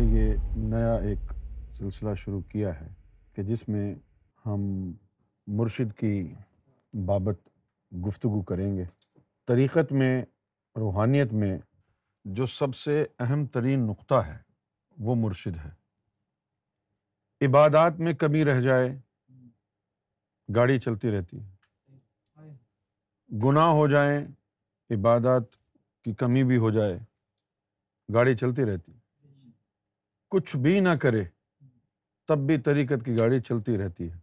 یہ نیا ایک سلسلہ شروع کیا ہے کہ جس میں ہم مرشد کی بابت گفتگو کریں گے۔ طریقت میں، روحانیت میں جو سب سے اہم ترین نقطہ ہے، وہ مرشد ہے۔ عبادات میں کمی رہ جائے، گاڑی چلتی رہتی ہے۔ گناہ ہو جائیں، عبادات کی کمی بھی ہو جائے، گاڑی چلتی رہتی۔ کچھ بھی نہ کرے، تب بھی طریقت کی گاڑی چلتی رہتی ہے۔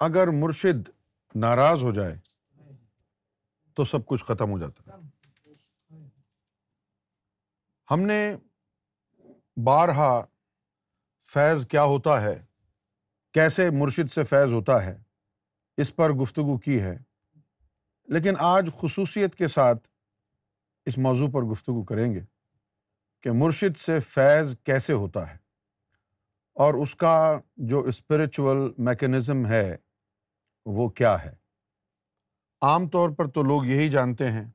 اگر مرشد ناراض ہو جائے، تو سب کچھ ختم ہو جاتا ہے۔ ہم نے بارہا فیض کیا ہوتا ہے، کیسے مرشد سے فیض ہوتا ہے، اس پر گفتگو کی ہے۔ لیکن آج خصوصیت کے ساتھ اس موضوع پر گفتگو کریں گے۔ کہ مرشد سے فیض کیسے ہوتا ہے؟ اور اس کا جو اسپریچول میکینزم ہے، وہ کیا ہے؟ عام طور پر تو لوگ یہی جانتے ہیں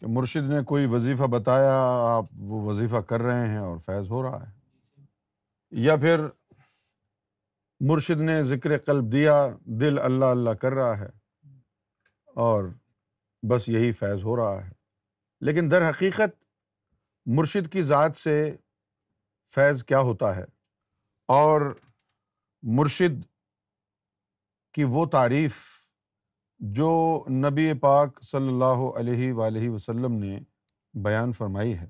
کہ مرشد نے کوئی وظیفہ بتایا، آپ وہ وظیفہ کر رہے ہیں اور فیض ہو رہا ہے۔ یا پھر مرشد نے ذکر قلب دیا، دل اللہ اللہ کر رہا ہے اور بس یہی فیض ہو رہا ہے۔ لیکن در حقیقت مرشد کی ذات سے فیض کیا ہوتا ہے؟ اور مرشد کی وہ تعریف جو نبی پاک صلی اللہ علیہ وآلہ وسلم نے بیان فرمائی ہے۔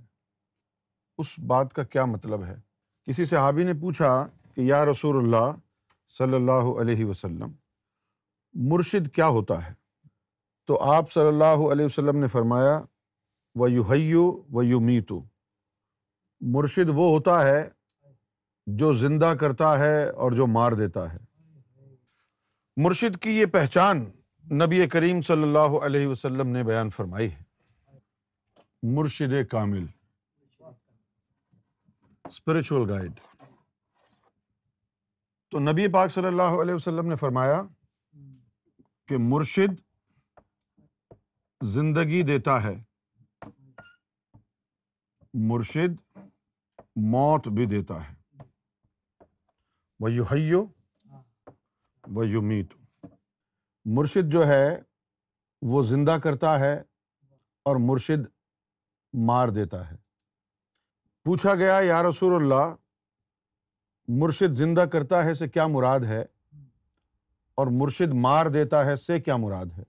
اس بات کا کیا مطلب ہے؟ کسی صحابی نے پوچھا کہ یا رسول اللہ صلی اللہ علیہ وسلم، مرشد کیا ہوتا ہے؟ تو آپ صلی اللہ علیہ وسلم نے فرمایا و یو و یو میتو مرشد وہ ہوتا ہے جو زندہ کرتا ہے اور جو مار دیتا ہے۔ مرشد کی یہ پہچان نبی کریم صلی اللہ علیہ وسلم نے بیان فرمائی ہے۔ مرشد کامل۔ اسپرچل گائڈ تو نبی پاک صلی اللہ علیہ وسلم نے فرمایا کہ مرشد زندگی دیتا ہے۔ مرشد موت بھی دیتا ہے۔ وہ یو وہ یو میت مرشد جو ہے، وہ زندہ کرتا ہے اور مرشد مار دیتا ہے۔ پوچھا گیا، یا رسول اللہ، مرشد زندہ کرتا ہے سے کیا مراد ہے؟ اور مرشد مار دیتا ہے سے کیا مراد ہے؟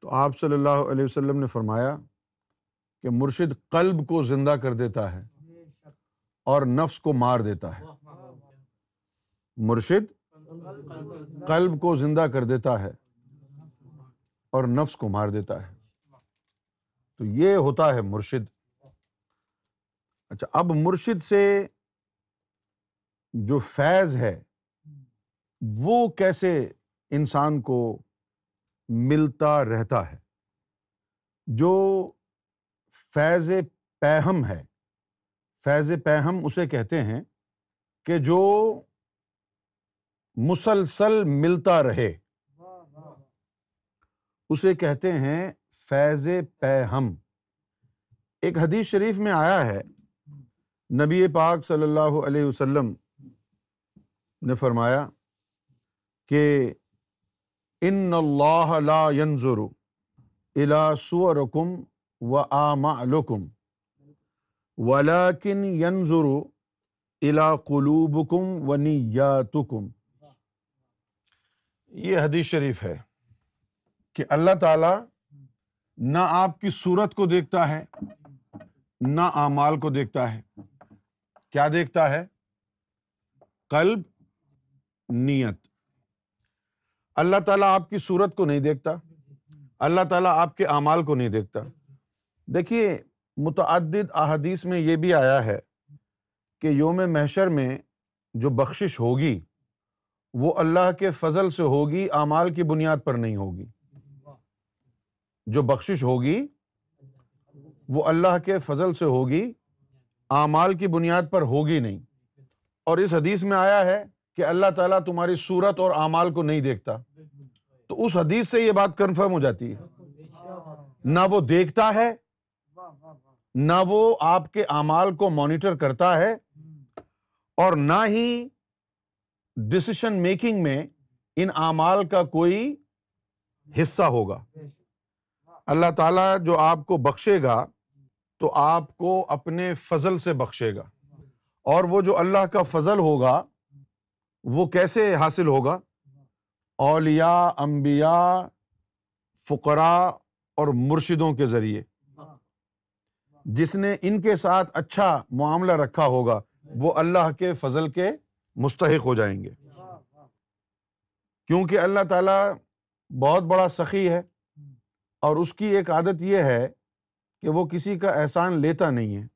تو آپ صلی اللہ علیہ وسلم نے فرمایا کہ مرشد قلب کو زندہ کر دیتا ہے اور نفس کو مار دیتا ہے۔ مرشد قلب کو زندہ کر دیتا ہے اور نفس کو مار دیتا ہے۔ تو یہ ہوتا ہے مرشد۔ اچھا اب مرشد سے جو فیض ہے، وہ کیسے انسان کو ملتا رہتا ہے؟ جو فیض پہم ہے۔ فیض پہم اسے کہتے ہیں کہ جو مسلسل ملتا رہے۔ اسے کہتے ہیں فیض پہم۔ ایک حدیث شریف میں آیا ہے۔ نبی پاک صلی اللہ علیہ وسلم نے فرمایا کہ ان اللہ لا ينظر الى صورکم و آمعلکم ولكن ينظر الى قلوبکم و نیاتکم یہ حدیث شریف ہے کہ اللہ تعالی نہ آپ کی صورت کو دیکھتا ہے، نہ اعمال کو دیکھتا ہے۔ کیا دیکھتا ہے؟ قلب، نیت۔ اللہ تعالیٰ آپ کی صورت کو نہیں دیکھتا، اللہ تعالیٰ آپ کے اعمال کو نہیں دیکھتا۔ دیکھیے، متعدد احادیث میں یہ بھی آیا ہے کہ یوم محشر میں جو بخشش ہوگی، وہ اللہ کے فضل سے ہوگی، اعمال کی بنیاد پر نہیں ہوگی۔ جو بخشش ہوگی، وہ اللہ کے فضل سے ہوگی، اعمال کی بنیاد پر ہوگی نہیں۔ اور اس حدیث میں آیا ہے کہ اللہ تعالیٰ تمہاری صورت اور اعمال کو نہیں دیکھتا۔ تو اس حدیث سے یہ بات کنفرم ہو جاتی ہے۔ نہ وہ دیکھتا ہے نہ وہ آپ کے اعمال کو مانیٹر کرتا ہے اور نہ ہی ڈسیشن میکنگ میں ان اعمال کا کوئی حصہ ہوگا۔ اللہ تعالیٰ جو آپ کو بخشے گا تو آپ کو اپنے فضل سے بخشے گا۔ اور وہ جو اللہ کا فضل ہوگا وہ کیسے حاصل ہوگا؟ اولیا امبیا فقرا اور مرشدوں کے ذریعے۔ جس نے ان کے ساتھ اچھا معاملہ رکھا ہوگا، وہ اللہ کے فضل کے مستحق ہو جائیں گے۔ کیونکہ اللہ تعالیٰ بہت بڑا سخی ہے اور اس کی ایک عادت یہ ہے کہ وہ کسی کا احسان لیتا نہیں ہے۔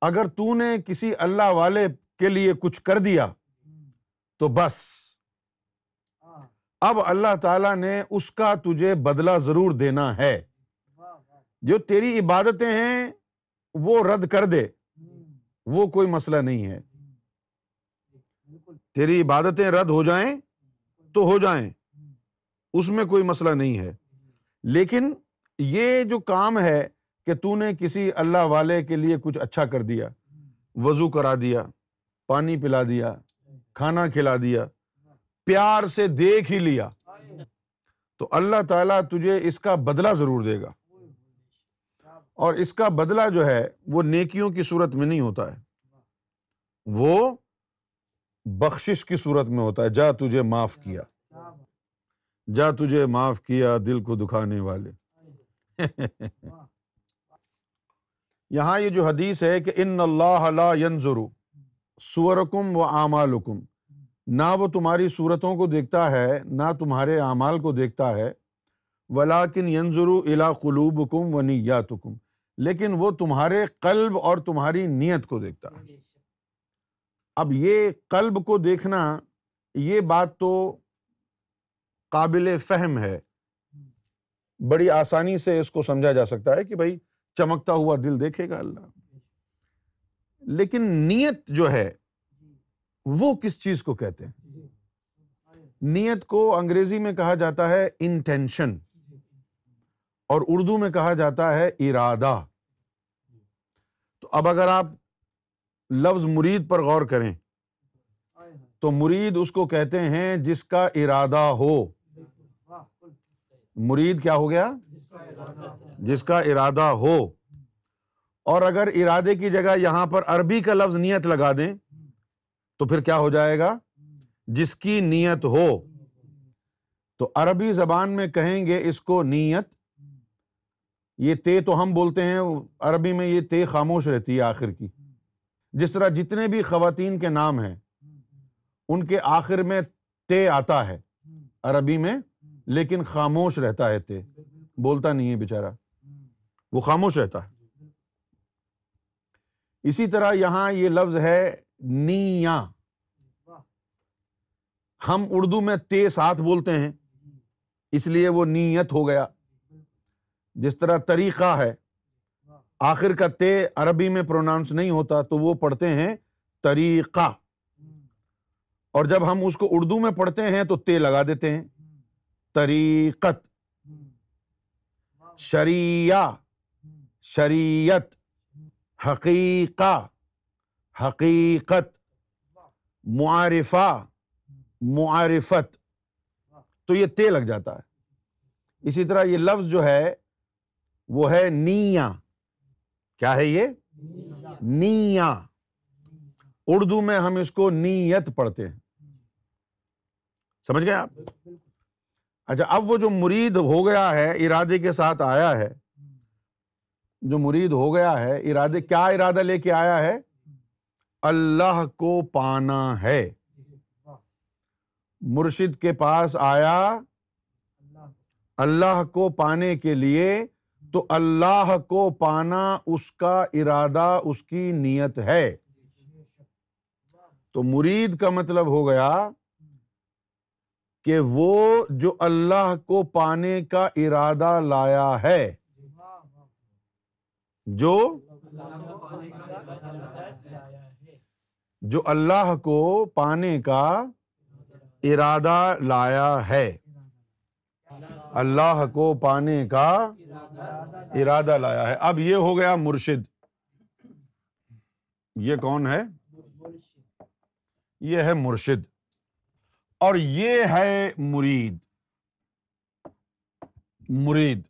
اگر تو نے کسی اللہ والے کے لیے کچھ کر دیا تو بس۔ اب اللہ تعالیٰ نے اس کا تجھے بدلہ ضرور دینا ہے۔ جو تیری عبادتیں ہیں وہ رد کر دے۔ وہ کوئی مسئلہ نہیں ہے۔ تیری عبادتیں رد ہو جائیں تو ہو جائیں۔ اس میں کوئی مسئلہ نہیں ہے۔ لیکن یہ جو کام ہے کہ تو نے کسی اللہ والے کے لیے کچھ اچھا کر دیا وضو کرا دیا پانی پلا دیا کھانا کھلا دیا پیار سے دیکھ ہی لیا۔ تو اللہ تعالیٰ تجھے اس کا بدلہ ضرور دے گا۔ اور اس کا بدلہ جو ہے وہ نیکیوں کی صورت میں نہیں ہوتا ہے۔ وہ بخشش کی صورت میں ہوتا ہے۔ جا تجھے معاف کیا۔ جا تجھے معاف کیا دل کو دکھانے والے۔ یہاں یہ جو حدیث ہے کہ ان اللہ لا ینظر سورکم و اعمالکم۔ نہ وہ تمہاری صورتوں کو دیکھتا ہے، نہ تمہارے اعمال کو دیکھتا ہے۔ ولاکن ینظر الا قلوبکم و نیاتکم۔ لیکن وہ تمہارے قلب اور تمہاری نیت کو دیکھتا ہے۔ اب یہ قلب کو دیکھنا، یہ بات تو قابل فہم ہے۔ بڑی آسانی سے اس کو سمجھا جا سکتا ہے کہ بھائی چمکتا ہوا دل دیکھے گا اللہ۔ لیکن نیت جو ہے، وہ کس چیز کو کہتے ہیں؟ نیت کو انگریزی میں کہا جاتا ہے انٹینشن۔ اور اردو میں کہا جاتا ہے ارادہ۔ تو اب اگر آپ لفظ مرید پر غور کریں، تو مرید اس کو کہتے ہیں جس کا ارادہ ہو۔ مرید کیا ہو گیا؟ جس کا ارادہ ہو۔ اور اگر ارادے کی جگہ یہاں پر عربی کا لفظ نیت لگا دیں، تو پھر کیا ہو جائے گا؟ جس کی نیت ہو۔ تو عربی زبان میں کہیں گے اس کو نیت یہ تے تو ہم بولتے ہیں، عربی میں یہ تے خاموش رہتی ہے آخر کی۔ جس طرح جتنے بھی خواتین کے نام ہیں، ان کے آخر میں تے آتا ہے، عربی میں، لیکن خاموش رہتا ہے تے۔ بولتا نہیں ہے بےچارا وہ خاموش رہتا ہے۔ اسی طرح یہاں یہ لفظ ہے نیا ہم اردو میں تے ساتھ بولتے ہیں، اس لیے وہ نیت ہو گیا۔ جس طرح طریقہ ہے، آخر کا تے عربی میں پروناؤنس نہیں ہوتا تو وہ پڑھتے ہیں طریقہ۔ اور جب ہم اس کو اردو میں پڑھتے ہیں تو تے لگا دیتے ہیں۔ طریقت۔ شریعہ۔ شریعت۔ حقیقہ۔ حقیقت۔ معارفہ۔ معارفت۔ تو یہ تے لگ جاتا ہے۔ اسی طرح یہ لفظ جو ہے وہ ہے نیا کیا ہے یہ؟ نیا اردو میں ہم اس کو نیت پڑھتے ہیں۔ سمجھ گئے آپ؟ اچھا اب وہ جو مرید ہو گیا ہے، ارادے کے ساتھ آیا ہے، جو مرید ہو گیا ہے، ارادے، کیا ارادہ لے کے آیا ہے؟ اللہ کو پانا ہے۔ مرشد کے پاس آیا، اللہ کو پانے کے لیے تو اللہ کو پانا اس کا ارادہ، اس کی نیت ہے۔ تو مرید کا مطلب ہو گیا کہ وہ جو اللہ کو پانے کا ارادہ لایا ہے، جو جو اللہ کو پانے کا ارادہ لایا ہے۔ اللہ کو پانے کا ارادہ لایا ہے۔ اب یہ ہو گیا مرشد۔ یہ کون ہے؟ یہ ہے مرشد۔ اور یہ ہے مرید۔ مرید۔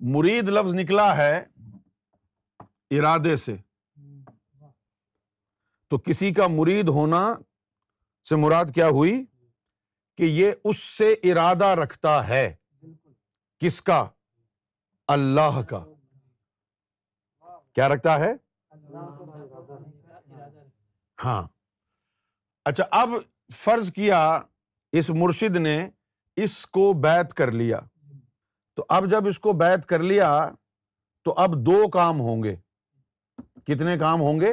مرید لفظ نکلا ہے ارادے سے۔ تو کسی کا مرید ہونا سے مراد کیا ہوئی؟ کہ یہ اس سے ارادہ رکھتا ہے۔ کس کا؟ اللہ کا۔ کیا رکھتا ہے؟ ہاں۔ اچھا اب فرض کیا اس مرشد نے اس کو بیت کر لیا۔ تو اب جب اس کو بیت کر لیا تو اب دو کام ہوں گے۔ کتنے کام ہوں گے؟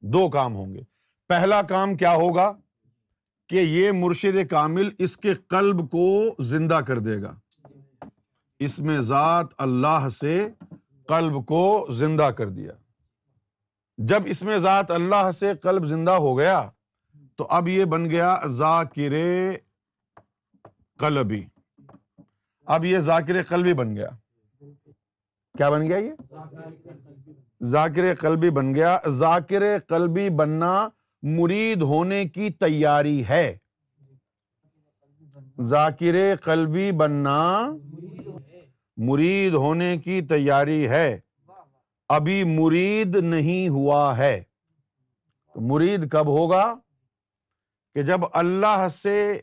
دو کام ہوں گے۔ پہلا کام کیا ہوگا؟ کہ یہ مرشد کامل اس کے قلب کو زندہ کر دے گا۔ اس میں ذات اللہ سے قلب کو زندہ کر دیا۔ جب اس میں ذات اللہ سے قلب زندہ ہو گیا، تو اب یہ بن گیا ذاکر قلبی۔ اب یہ ذاکر قلبی بن گیا۔ کیا بن گیا یہ؟ ذاکر قلبی بن گیا۔ ذاکر قلبی بننا مرید ہونے کی تیاری ہے۔ ذاکر قلبی بننا مرید ہونے کی تیاری ہے۔ ابھی مرید نہیں ہوا ہے۔ مرید کب ہوگا؟ کہ جب اللہ سے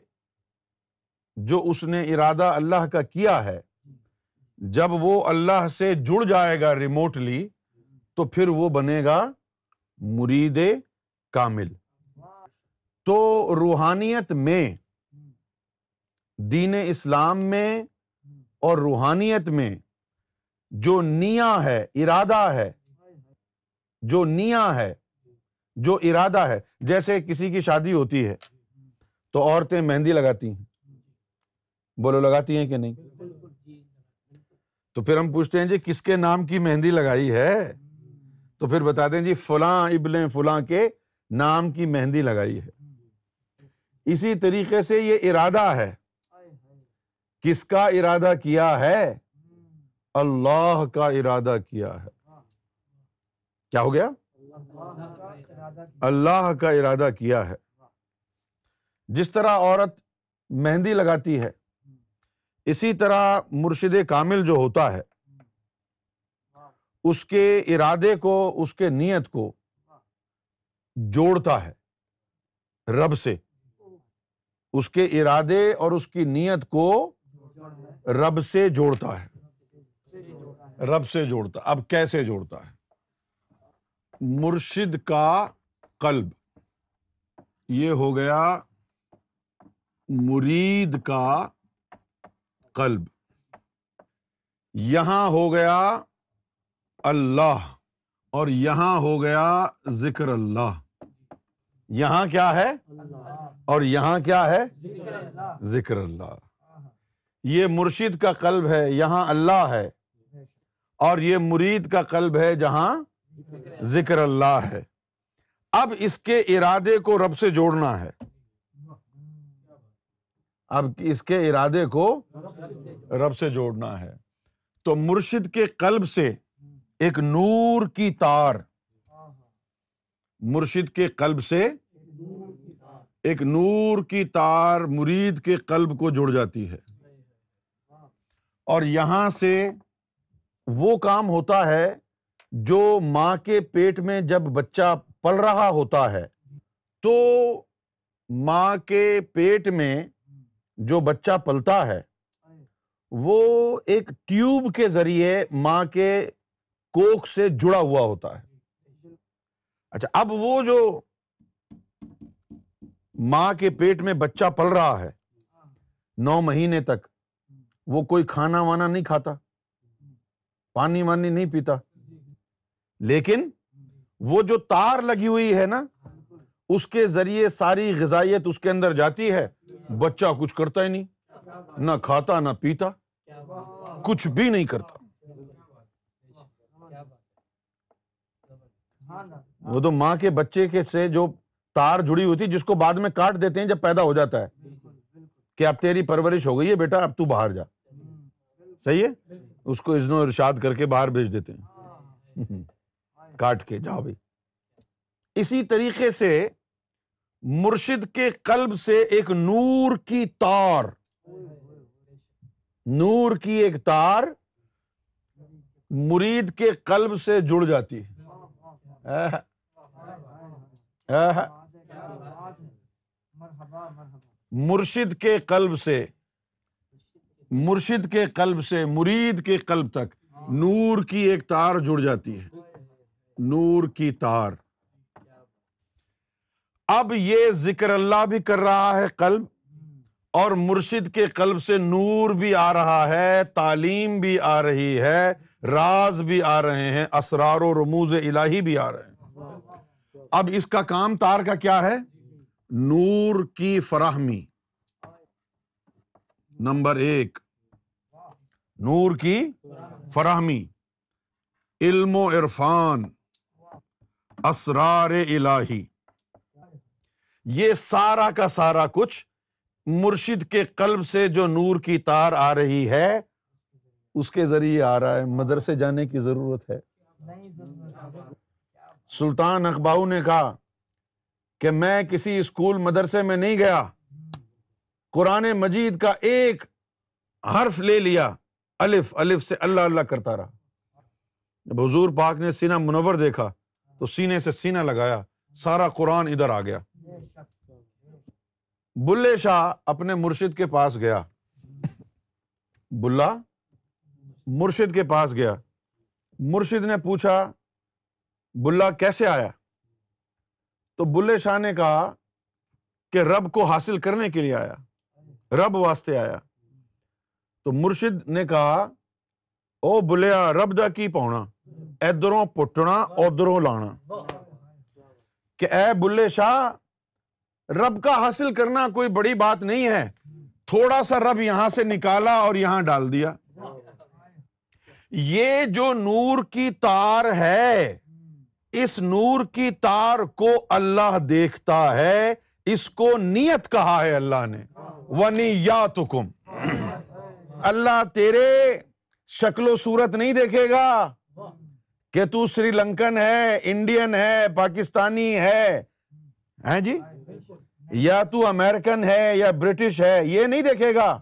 جو اس نے ارادہ اللہ کا کیا ہے، جب وہ اللہ سے جڑ جائے گا ریموٹلی تو پھر وہ بنے گا مرید کامل۔ تو روحانیت میں، دین اسلام میں اور روحانیت میں جو نیا ہے، ارادہ ہے، جو نیا ہے، جو ارادہ ہے، جیسے کسی کی شادی ہوتی ہے، تو عورتیں مہندی لگاتی ہیں۔ بولو لگاتی ہیں کہ نہیں؟ تو پھر ہم پوچھتے ہیں جی کس کے نام کی مہندی لگائی ہے؟ تو پھر بتا دیں جی فلاں ابن فلاں کے نام کی مہندی لگائی ہے۔ اسی طریقے سے یہ ارادہ ہے۔ کس کا ارادہ کیا ہے؟ اللہ کا ارادہ کیا ہے۔ کیا ہو گیا؟ اللہ کا ارادہ کیا ہے۔ جس طرح عورت مہندی لگاتی ہے، اسی طرح مرشد کامل جو ہوتا ہے، اس کے ارادے کو، اس کے نیت کو جوڑتا ہے رب سے۔ اس کے ارادے اور اس کی نیت کو رب سے جوڑتا ہے۔ رب سے جوڑتا۔ اب کیسے جوڑتا ہے؟ مرشد کا قلب۔ یہ ہو گیا مرید کا قلب۔ یہاں ہو گیا اللہ اور یہاں ہو گیا ذکر اللہ۔ یہاں کیا ہے؟ اور یہاں کیا ہے؟ ذکر اللہ۔ یہ مرشد کا قلب ہے یہاں اللہ ہے۔ اور یہ مرید کا قلب ہے جہاں ذکر اللہ ہے۔ اب اس کے ارادے کو رب سے جوڑنا ہے۔ اب اس کے ارادے کو رب سے جوڑنا ہے۔ تو مرشد کے قلب سے ایک نور کی تار مرشد کے قلب سے ایک نور کی تار مرید کے قلب کو جڑ جاتی ہے۔ اور یہاں سے وہ کام ہوتا ہے جو ماں کے پیٹ میں جب بچہ پل رہا ہوتا ہے، تو ماں کے پیٹ میں جو بچہ پلتا ہے، وہ ایک ٹیوب کے ذریعے ماں کے کوک سے جڑا ہوا ہوتا ہے۔ اچھا اب وہ جو ماں کے پیٹ میں بچہ پل رہا ہے، نو مہینے تک وہ کوئی کھانا وانا نہیں کھاتا، پانی وانی نہیں پیتا۔ لیکن وہ جو تار لگی ہوئی ہے نا، اس کے ذریعے ساری غذائیت اس کے اندر جاتی ہے۔ بچہ کچھ کرتا ہی نہیں، نہ کھاتا، نہ پیتا، کچھ بھی نہیں کرتا۔ وہ تو ماں کے بچے کے سے جو تار جڑی ہوئی تھی، جس کو بعد میں کاٹ دیتے ہیں جب پیدا ہو جاتا ہے۔ کہ اب تیری پرورش ہو گئی ہے بیٹا، اب تو باہر جا۔ صحیح ہے؟ اس کو اذن و ارشاد کر کے باہر بھیج دیتے ہیں۔ کاٹ کے، جا بھائی۔ اسی طریقے سے مرشد کے قلب سے ایک نور کی تار، نور کی ایک تار مرید کے قلب سے جڑ جاتی ہے۔ مرشد کے قلب سے، مرشد کے قلب سے، مرید کے قلب تک نور کی ایک تار جڑ جاتی ہے۔ نور کی تار۔ اب یہ ذکر اللہ بھی کر رہا ہے قلب، اور مرشد کے قلب سے نور بھی آ رہا ہے، تعلیم بھی آ رہی ہے، راز بھی آ رہے ہیں، اسرار و رموز الہی بھی آ رہے ہیں۔ اب اس کا کام تار کا کیا ہے؟ نور کی فراہمی۔ نمبر ایک۔ نور کی فراہمی۔ علم و عرفان۔ اسرار الہی۔ یہ سارا کا سارا کچھ مرشد کے قلب سے جو نور کی تار آ رہی ہے، اس کے ذریعے آ رہا ہے۔ مدرسے جانے کی ضرورت ہے۔ سلطان اخباؤ نے کہا کہ میں کسی اسکول مدرسے میں نہیں گیا۔ قرآن مجید کا ایک حرف لے لیا۔ الف الف سے اللہ اللہ کرتا رہا۔ جب حضور پاک نے سینہ منور دیکھا تو سینے سے سینہ لگایا۔ سارا قرآن ادھر آ گیا۔ بلے شاہ اپنے مرشد کے پاس گیا۔ بلا مرشد کے پاس گیا۔ مرشد نے پوچھا بلا کیسے آیا؟ تو بلے شاہ نے کہا کہ رب کو حاصل کرنے کے لیے آیا، رب واسطے آیا۔ تو مرشد نے کہا، او بلیا، رب دا کی پاؤنا؟ ادھروں پٹنا، ادھروں لانا۔ کہ اے بلے شاہ، رب کا حاصل کرنا کوئی بڑی بات نہیں ہے۔ تھوڑا سا رب یہاں سے نکالا اور یہاں ڈال دیا۔ یہ جو نور کی تار ہے اس نور کی تار کو اللہ دیکھتا ہے، اس کو نیت کہا ہے اللہ نے۔ ونی یا اللہ تیرے شکل و صورت نہیں دیکھے گا کہ تو سری لنکن ہے، انڈین ہے، پاکستانی ہے۔ ہاں جی؟ یا تو امیرکن ہے یا برٹش ہے، یہ نہیں دیکھے گا۔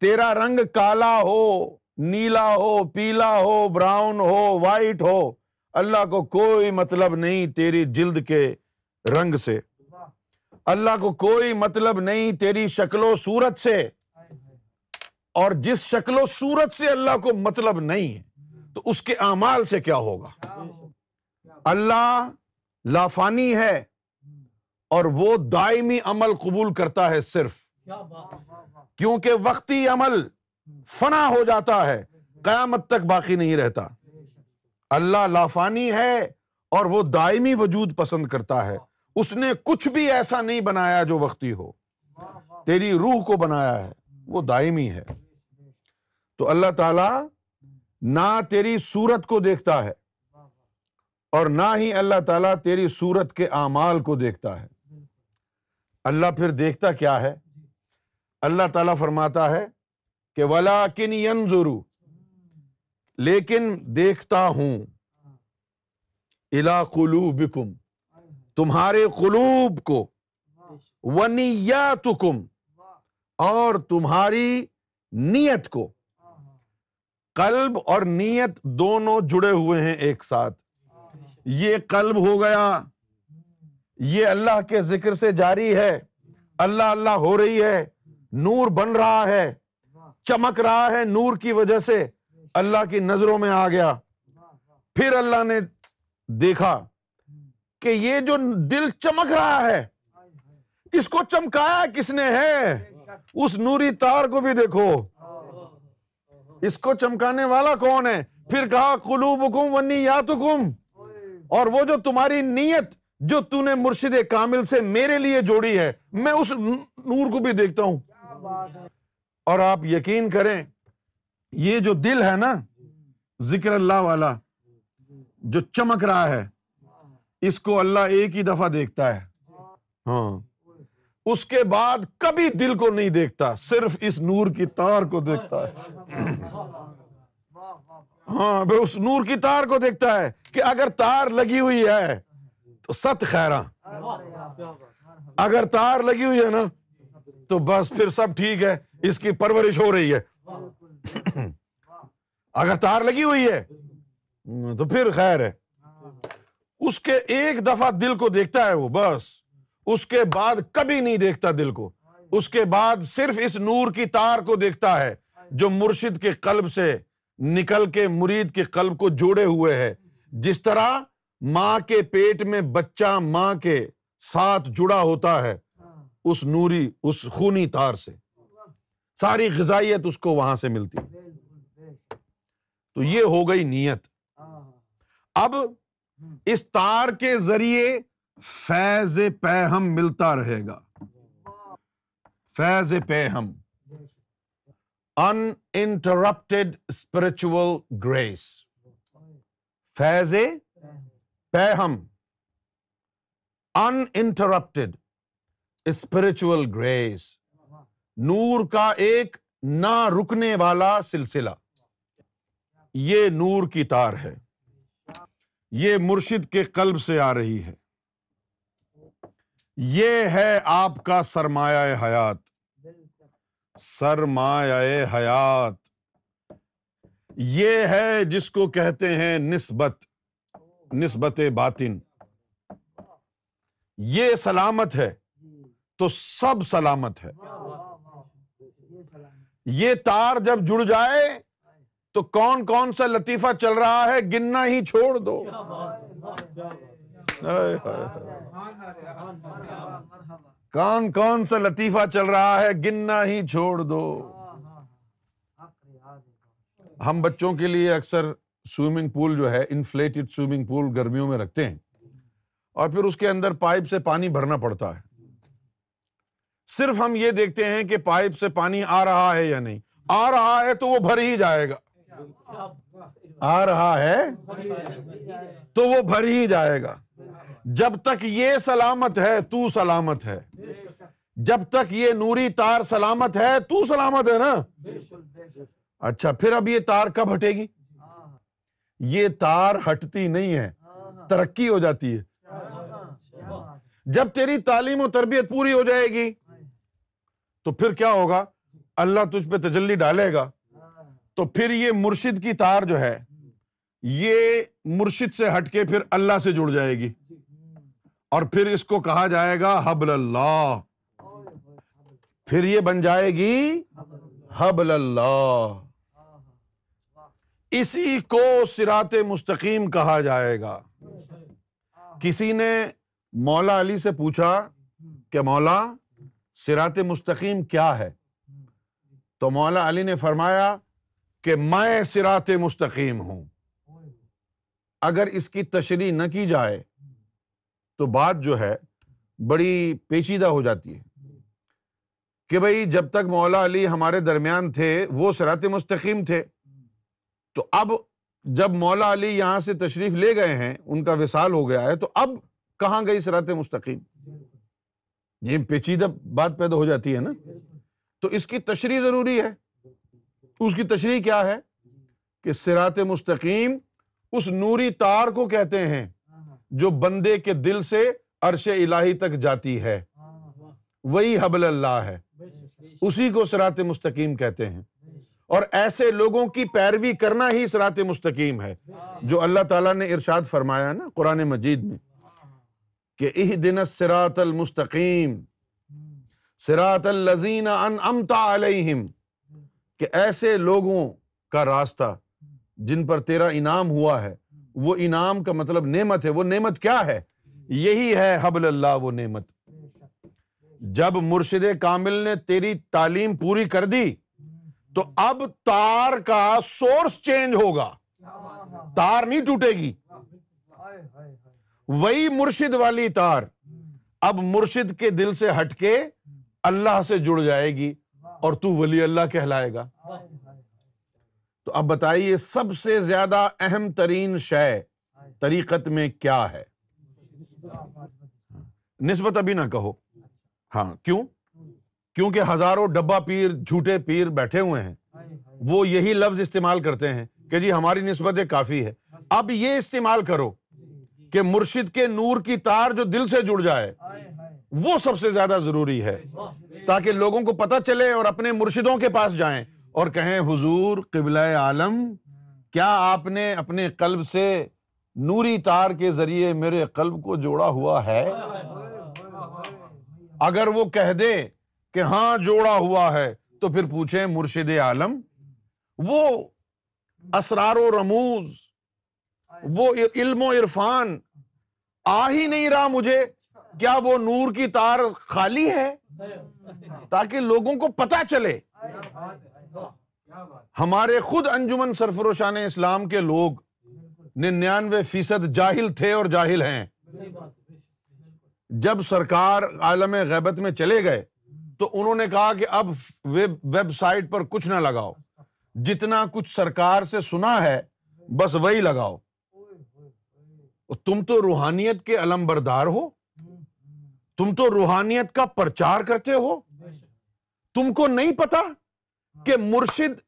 تیرا رنگ کالا ہو، نیلا ہو، پیلا ہو، براؤن ہو، وائٹ ہو۔ اللہ کو کوئی مطلب نہیں تیری جلد کے رنگ سے۔ اللہ کو کوئی مطلب نہیں تیری شکل و صورت سے۔ اور جس شکل و صورت سے اللہ کو مطلب نہیں ہے، تو اس کے اعمال سے کیا ہوگا؟ اللہ لافانی ہے اور وہ دائمی عمل قبول کرتا ہے صرف۔ کیونکہ وقتی عمل فنا ہو جاتا ہے، قیامت تک باقی نہیں رہتا۔ اللہ لافانی ہے اور وہ دائمی وجود پسند کرتا ہے۔ اس نے کچھ بھی ایسا نہیں بنایا جو وقتی ہو۔ تیری روح کو بنایا ہے، وہ دائمی ہے۔ تو اللہ تعالی نہ تیری سورت کو دیکھتا ہے اور نہ ہی اللہ تعالیٰ تیری سورت کے اعمال کو دیکھتا ہے۔ اللہ پھر دیکھتا کیا ہے؟ اللہ تعالیٰ فرماتا ہے کہ ولا کن لیکن دیکھتا ہوں۔ الا قلوبکم، تمہارے قلوب کو۔ ونیاتکم، اور تمہاری نیت کو۔ قلب اور نیت دونوں جڑے ہوئے ہیں ایک ساتھ۔ یہ قلب ہو گیا۔ یہ اللہ کے ذکر سے جاری ہے۔ اللہ اللہ ہو رہی ہے۔ نور بن رہا ہے۔ چمک رہا ہے نور کی وجہ سے۔ اللہ کی نظروں میں آ گیا۔ پھر اللہ نے دیکھا کہ یہ جو دل چمک رہا ہے، اس کو چمکایا کس نے ہے؟ اس نوری تار کو بھی دیکھو۔ اس کو چمکانے والا کون ہے؟ پھر کہا قلوب حکم ونی یا اور وہ جو تمہاری نیت، جو تو نے مرشد کامل سے میرے لیے جوڑی ہے، میں اس نور کو بھی دیکھتا ہوں۔ اور آپ یقین کریں یہ جو دل ہے نا، ذکر اللہ والا، جو چمک رہا ہے، اس کو اللہ ایک ہی دفعہ دیکھتا ہے۔ ہاں۔ اس کے بعد کبھی دل کو نہیں دیکھتا، صرف اس نور کی تار کو دیکھتا ہے۔ ہاں اس نور کی تار کو دیکھتا ہے کہ اگر تار لگی ہوئی ہے تو ست خیرا اگر تار لگی ہوئی ہے نا تو بس پھر سب ٹھیک ہے، اس کی پرورش ہو رہی ہے۔ اگر تار لگی ہوئی ہے، تو پھر خیر ہے۔ اس کے ایک دفعہ دل کو دیکھتا ہے وہ، بس۔ اس کے بعد کبھی نہیں دیکھتا دل کو۔ اس کے بعد صرف اس نور کی تار کو دیکھتا ہے، جو مرشد کے قلب سے نکل کے مرید کے قلب کو جوڑے ہوئے ہے۔ جس طرح ماں کے پیٹ میں بچہ ماں کے ساتھ جڑا ہوتا ہے، اس نوری، اس خونی تار سے۔ ساری غذائیت اس کو وہاں سے ملتی۔ تو یہ ہو گئی نیت۔ اب اس تار کے ذریعے فیض پہم ملتا رہے گا۔ فیض پہم ان انٹرپٹیڈ اسپرچل گریس فیض پہم ان انٹرپٹیڈ اسپرچل گریس نور کا ایک نہ رکنے والا سلسلہ۔ یہ نور کی تار ہے۔ یہ مرشد کے قلب سے آ رہی ہے۔ یہ ہے آپ کا سرمایہ حیات۔ سرمایہ حیات۔ یہ ہے جس کو کہتے ہیں نسبت نسبت باطن۔ یہ سلامت ہے۔ تو سب سلامت ہے۔ یہ تار جب جڑ جائے تو کون کون سا لطیفہ چل رہا ہے؟ گننا ہی چھوڑ دو۔ کون کون سا لطیفہ چل رہا ہے؟ گننا ہی چھوڑ دو۔ ہم بچوں کے لیے اکثر سوئمنگ پول جو ہے انفلیٹڈ سوئمنگ پول گرمیوں میں رکھتے ہیں اور پھر اس کے اندر پائپ سے پانی بھرنا پڑتا ہے۔ صرف ہم یہ دیکھتے ہیں کہ پائپ سے پانی آ رہا ہے یا نہیں۔ آ رہا ہے تو وہ بھر ہی جائے گا۔ آ رہا ہے تو وہ بھر ہی جائے گا۔ جب تک یہ سلامت ہے، تو سلامت ہے۔ جب تک یہ نوری تار سلامت ہے، تو سلامت ہے نا۔ اچھا پھر اب یہ تار کب ہٹے گی؟ یہ تار ہٹتی نہیں ہے، ترقی ہو جاتی ہے۔ جب تیری تعلیم و تربیت پوری ہو جائے گی تو پھر کیا ہوگا؟ اللہ تجھ پہ تجلی ڈالے گا۔ تو پھر یہ مرشد کی تار جو ہے، یہ مرشد سے ہٹ کے پھر اللہ سے جڑ جائے گی۔ اور پھر اس کو کہا جائے گا، حبل اللہ۔ پھر یہ بن جائے گی، حبل اللہ۔ اسی کو سرات مستقیم کہا جائے گا۔ کسی نے مولا علی سے پوچھا کہ مولا سرات مستقیم کیا ہے؟ تو مولا علی نے فرمایا کہ میں سرات مستقیم ہوں۔ اگر اس کی تشریح نہ کی جائے تو بات جو ہے بڑی پیچیدہ ہو جاتی ہے۔ کہ بھائی جب تک مولا علی ہمارے درمیان تھے، وہ سرات مستقیم تھے۔ تو اب جب مولا علی یہاں سے تشریف لے گئے ہیں، ان کا وصال ہو گیا ہے، تو اب کہاں گئی سرات مستقیم؟ یہ پیچیدہ بات پیدا ہو جاتی ہے نا۔ تو اس کی تشریح ضروری ہے۔ اس کی تشریح کیا ہے؟ کہ سرات مستقیم اس نوری تار کو کہتے ہیں جو بندے کے دل سے عرش الہی تک جاتی ہے۔ وہی حبل اللہ ہے۔ اسی کو سرات مستقیم کہتے ہیں۔ اور ایسے لوگوں کی پیروی کرنا ہی سرات مستقیم ہے۔ جو اللہ تعالیٰ نے ارشاد فرمایا نا قرآن مجید میں۔ کہ اہ دن سرات المستقیم سرات الزین ان امتا علیہم، کہ ایسے لوگوں کا راستہ جن پر تیرا انعام ہوا ہے۔ وہ انعام کا مطلب نعمت ہے، وہ نعمت کیا ہے؟ یہی ہے حبل اللہ، وہ نعمت۔ جب مرشد کامل نے تیری تعلیم پوری کر دی، تو اب تار کا سورس چینج ہوگا۔ تار نہیں ٹوٹے گی۔ وہی مرشد والی تار۔ اب مرشد کے دل سے ہٹ کے اللہ سے جڑ جائے گی اور تو ولی اللہ کہلائے گا۔ تو اب بتائیے سب سے زیادہ اہم ترین شے طریقت میں کیا ہے؟ نسبت ابھی نہ کہو۔ ہاں کیوں؟ کیونکہ ہزاروں ڈبا پیر، جھوٹے پیر بیٹھے ہوئے ہیں۔ وہ یہی لفظ استعمال کرتے ہیں کہ جی ہماری نسبت کافی ہے۔ اب یہ استعمال کرو۔ کہ مرشد کے نور کی تار جو دل سے جڑ جائے، وہ سب سے زیادہ ضروری ہے۔ تاکہ لوگوں کو پتہ چلے اور اپنے مرشدوں کے پاس جائیں۔ اور کہیں، حضور قبلہ عالم، کیا آپ نے اپنے قلب سے نوری تار کے ذریعے میرے قلب کو جوڑا ہوا ہے؟ اگر وہ کہہ دے کہ ہاں جوڑا ہوا ہے، تو پھر پوچھیں مرشد عالم، وہ اسرار و رموز وہ علم و عرفان آ ہی نہیں رہا مجھے۔ کیا وہ نور کی تار خالی ہے؟ تاکہ لوگوں کو پتا چلے۔ ہمارے خود انجمن سرفروشان اسلام کے لوگ ننانوے فیصد جاہل تھے اور جاہل ہیں۔ جب سرکار عالم غیبت میں چلے گئے تو انہوں نے کہا کہ اب ویب سائٹ پر کچھ نہ لگاؤ۔ جتنا کچھ سرکار سے سنا ہے، بس وہی لگاؤ۔ تم تو روحانیت کے علم بردار ہو۔ تم تو روحانیت کا پرچار کرتے ہو۔ تم کو نہیں پتا کہ مرشد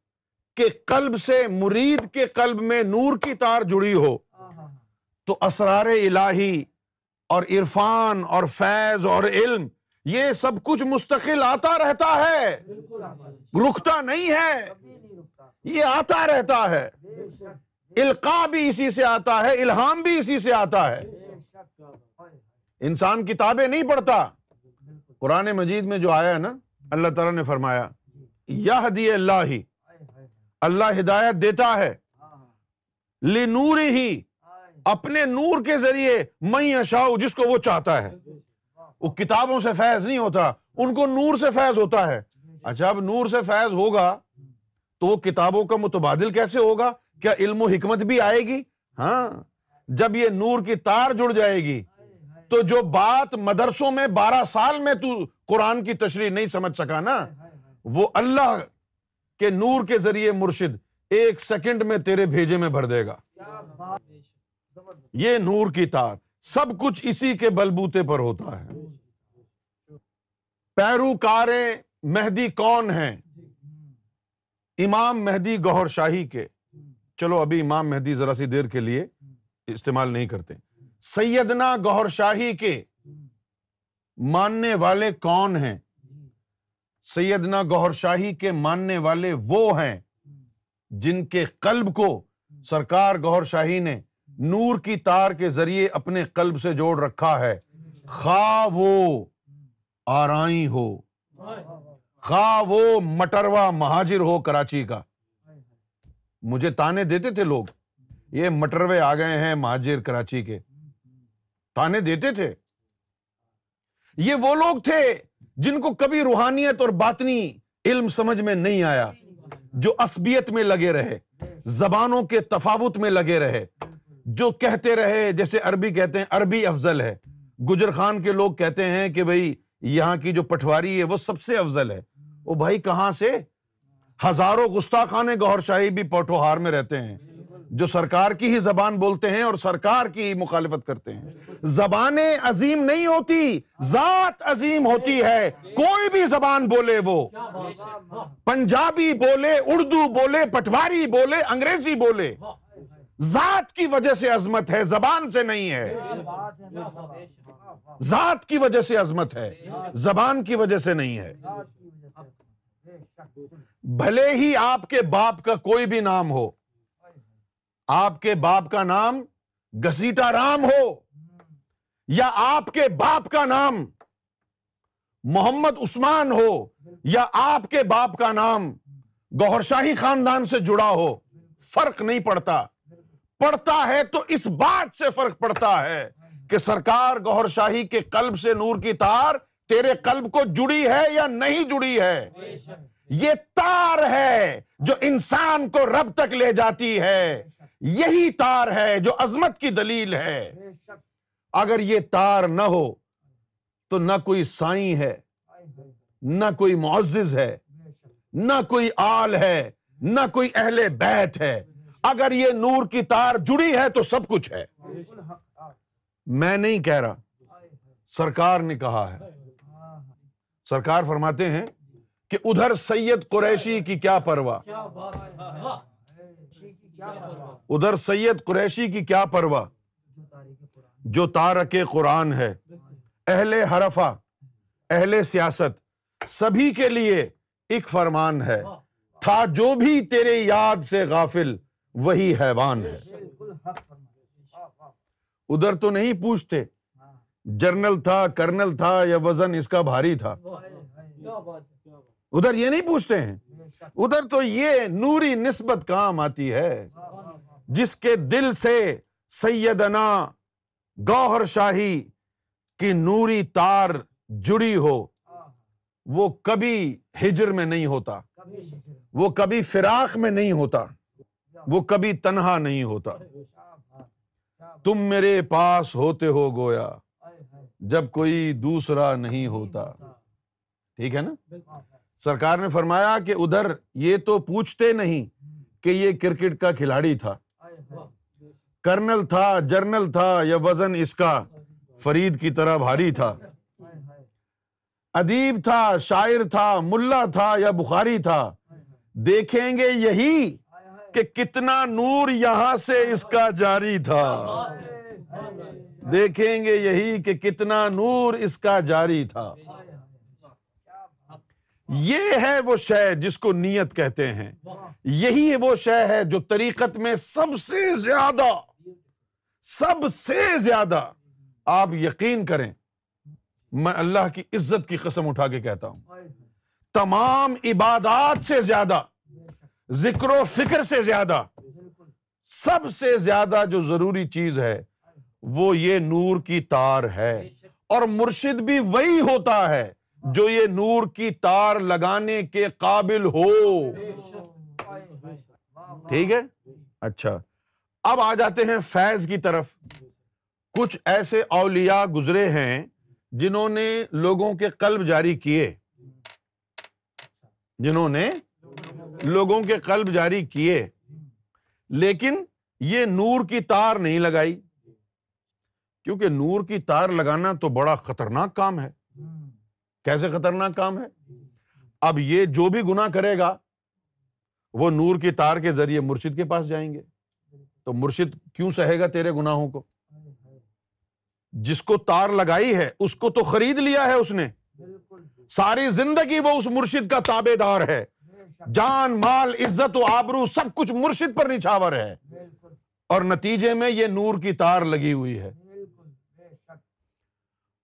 کے قلب سے مرید کے قلب میں نور کی تار جڑی ہو۔ تو اسرار الہی اور عرفان اور فیض اور علم، یہ سب کچھ مستقل آتا رہتا ہے۔ رکتا نہیں ہے۔ یہ آتا رہتا ہے۔ القا بھی اسی سے آتا ہے، الہام بھی اسی سے آتا ہے۔ انسان کتابیں نہیں پڑھتا قرآن مجید میں جو آیا ہے نا، اللہ تعالیٰ نے فرمایا یا ہدی اللہ ہی اللہ ہدایت دیتا ہے۔ لنور ہی اپنے نور کے ذریعے میں اشاؤ جس کو وہ چاہتا ہے۔ وہ کتابوں سے فیض نہیں ہوتا، ان کو نور سے فیض ہوتا ہے۔ اچھا اب نور سے فیض ہوگا تو وہ کتابوں کا متبادل کیسے ہوگا؟ کیا علم و حکمت بھی آئے گی؟ ہاں۔ جب یہ نور کی تار جڑ جائے گی، تو جو بات مدرسوں میں بارہ سال میں تو قرآن کی تشریح نہیں سمجھ سکا نا، وہ اللہ کے نور کے ذریعے مرشد ایک سیکنڈ میں تیرے بھیجے میں بھر دے گا۔ یہ نور کی تار سب کچھ اسی کے بلبوتے پر ہوتا ہے۔ پیروکار مہدی کون ہیں؟ امام مہدی گوہر شاہی کے۔ چلو ابھی امام مہدی ذرا سی دیر کے لیے استعمال نہیں کرتے۔ سیدنا گوہر شاہی کے ماننے والے کون ہیں؟ سیدنا گوہر شاہی کے ماننے والے وہ ہیں جن کے قلب کو سرکار گوہر شاہی نے نور کی تار کے ذریعے اپنے قلب سے جوڑ رکھا ہے۔ خواہ وہ آرائی ہو، خواہ وہ مٹروا مہاجر ہو کراچی کا۔ مجھے تانے دیتے تھے لوگ۔ یہ مٹروے آ گئے ہیں مہاجر کراچی کے۔ تانے دیتے تھے۔ یہ وہ لوگ تھے جن کو کبھی روحانیت اور باطنی علم سمجھ میں نہیں آیا، جو اسبیت میں لگے رہے، زبانوں کے تفاوت میں لگے رہے، جو کہتے رہے، جیسے عربی کہتے ہیں، عربی افضل ہے۔ گجر خان کے لوگ کہتے ہیں کہ بھائی یہاں کی جو پٹواری ہے، وہ سب سے افضل ہے۔ وہ بھائی کہاں سے؟ ہزاروں گستاخان گور شاہی بھی پوٹوہار میں رہتے ہیں، جو سرکار کی ہی زبان بولتے ہیں اور سرکار کی ہی مخالفت کرتے ہیں۔ زبانیں عظیم نہیں ہوتی، ذات عظیم ہوتی ہے۔ کوئی بھی زبان بولے وہ۔ پنجابی بولے، اردو بولے، پٹواری بولے، انگریزی بولے۔ ذات کی وجہ سے عظمت ہے، زبان سے نہیں ہے۔ ذات کی وجہ سے عظمت ہے، زبان کی وجہ سے نہیں ہے۔ بھلے ہی آپ کے باپ کا کوئی بھی نام ہو۔ آپ کے باپ کا نام گسیٹا رام ہو یا آپ کے باپ کا نام محمد عثمان ہو یا آپ کے باپ کا نام گوہر شاہی خاندان سے جڑا ہو، فرق نہیں پڑتا۔ پڑتا ہے تو اس بات سے فرق پڑتا ہے کہ سرکار گوہر شاہی کے قلب سے نور کی تار تیرے قلب کو جڑی ہے یا نہیں جڑی ہے۔ یہ تار ہے جو انسان کو رب تک لے جاتی ہے۔ یہی تار ہے جو عظمت کی دلیل ہے۔ اگر یہ تار نہ ہو تو نہ کوئی سائیں ہے، نہ کوئی معزز ہے، نہ کوئی آل ہے، نہ کوئی اہل بیت ہے۔ اگر یہ نور کی تار جڑی ہے تو سب کچھ ہے۔ میں نہیں کہہ رہا، سرکار نے کہا ہے۔ سرکار فرماتے ہیں کہ ادھر سید قریشی کی کیا پرواہ؟ ادھر سید قریشی کی کیا پرواہ؟ جو تارک قرآن ہے اہل حرفہ اہل سیاست سبھی کے لیے ایک فرمان ہے۔ تھا جو بھی تیرے یاد سے غافل وہی حیوان ہے۔ ادھر تو نہیں پوچھتے جرنل تھا کرنل تھا یا وزن اس کا بھاری تھا۔ ادھر یہ نہیں پوچھتے ہیں۔ ادھر تو یہ نوری نسبت کام آتی ہے۔ جس کے دل سے سیدنا گوہر شاہی کی نوری تار جڑی ہو، وہ کبھی ہجر میں نہیں ہوتا۔ وہ کبھی فراق میں نہیں ہوتا۔ وہ کبھی تنہا نہیں ہوتا۔ تم میرے پاس ہوتے ہو گویا، جب کوئی دوسرا نہیں ہوتا۔ ٹھیک ہے نا؟ سرکار نے فرمایا کہ ادھر یہ تو پوچھتے نہیں کہ یہ کرکٹ کا کھلاڑی تھا۔ کرنل تھا، جرنل تھا یا وزن اس کا فرید کی طرح بھاری تھا۔ ادیب تھا، شاعر تھا، ملا تھا یا بخاری تھا۔ دیکھیں گے یہی کہ کتنا نور یہاں سے اس کا جاری تھا۔ دیکھیں گے یہی کہ کتنا نور اس کا جاری تھا۔ یہ ہے وہ شے جس کو نیت کہتے ہیں۔ یہی وہ شے ہے جو طریقت میں سب سے زیادہ، سب سے زیادہ آپ یقین کریں۔ میں اللہ کی عزت کی قسم اٹھا کے کہتا ہوں۔ تمام عبادات سے زیادہ، ذکر و فکر سے زیادہ، سب سے زیادہ جو ضروری چیز ہے، وہ یہ نور کی تار ہے۔ اور مرشد بھی وہی ہوتا ہے۔ جو یہ نور کی تار لگانے کے قابل ہو۔ ٹھیک ہے؟ اچھا۔ اب آ جاتے ہیں فیض کی طرف۔ کچھ ایسے اولیاء گزرے ہیں جنہوں نے لوگوں کے قلب جاری کیے۔ جنہوں نے لوگوں کے قلب جاری کیے۔ لیکن یہ نور کی تار نہیں لگائی۔ کیونکہ نور کی تار لگانا تو بڑا خطرناک کام ہے۔ کیسے خطرناک کام ہے؟ اب یہ جو بھی گنا کرے گا، وہ نور کی تار کے ذریعے مرشد کے پاس جائیں گے۔ تو مرشد کیوں سہے گا تیرے گناہوں کو؟ جس کو تار لگائی ہے، اس کو تو خرید لیا ہے اس نے۔ ساری زندگی وہ اس مرشد کا تابے دار ہے۔ جان، مال، عزت و آبرو سب کچھ مرشد پر نچھاور ہے۔ اور نتیجے میں یہ نور کی تار لگی ہوئی ہے۔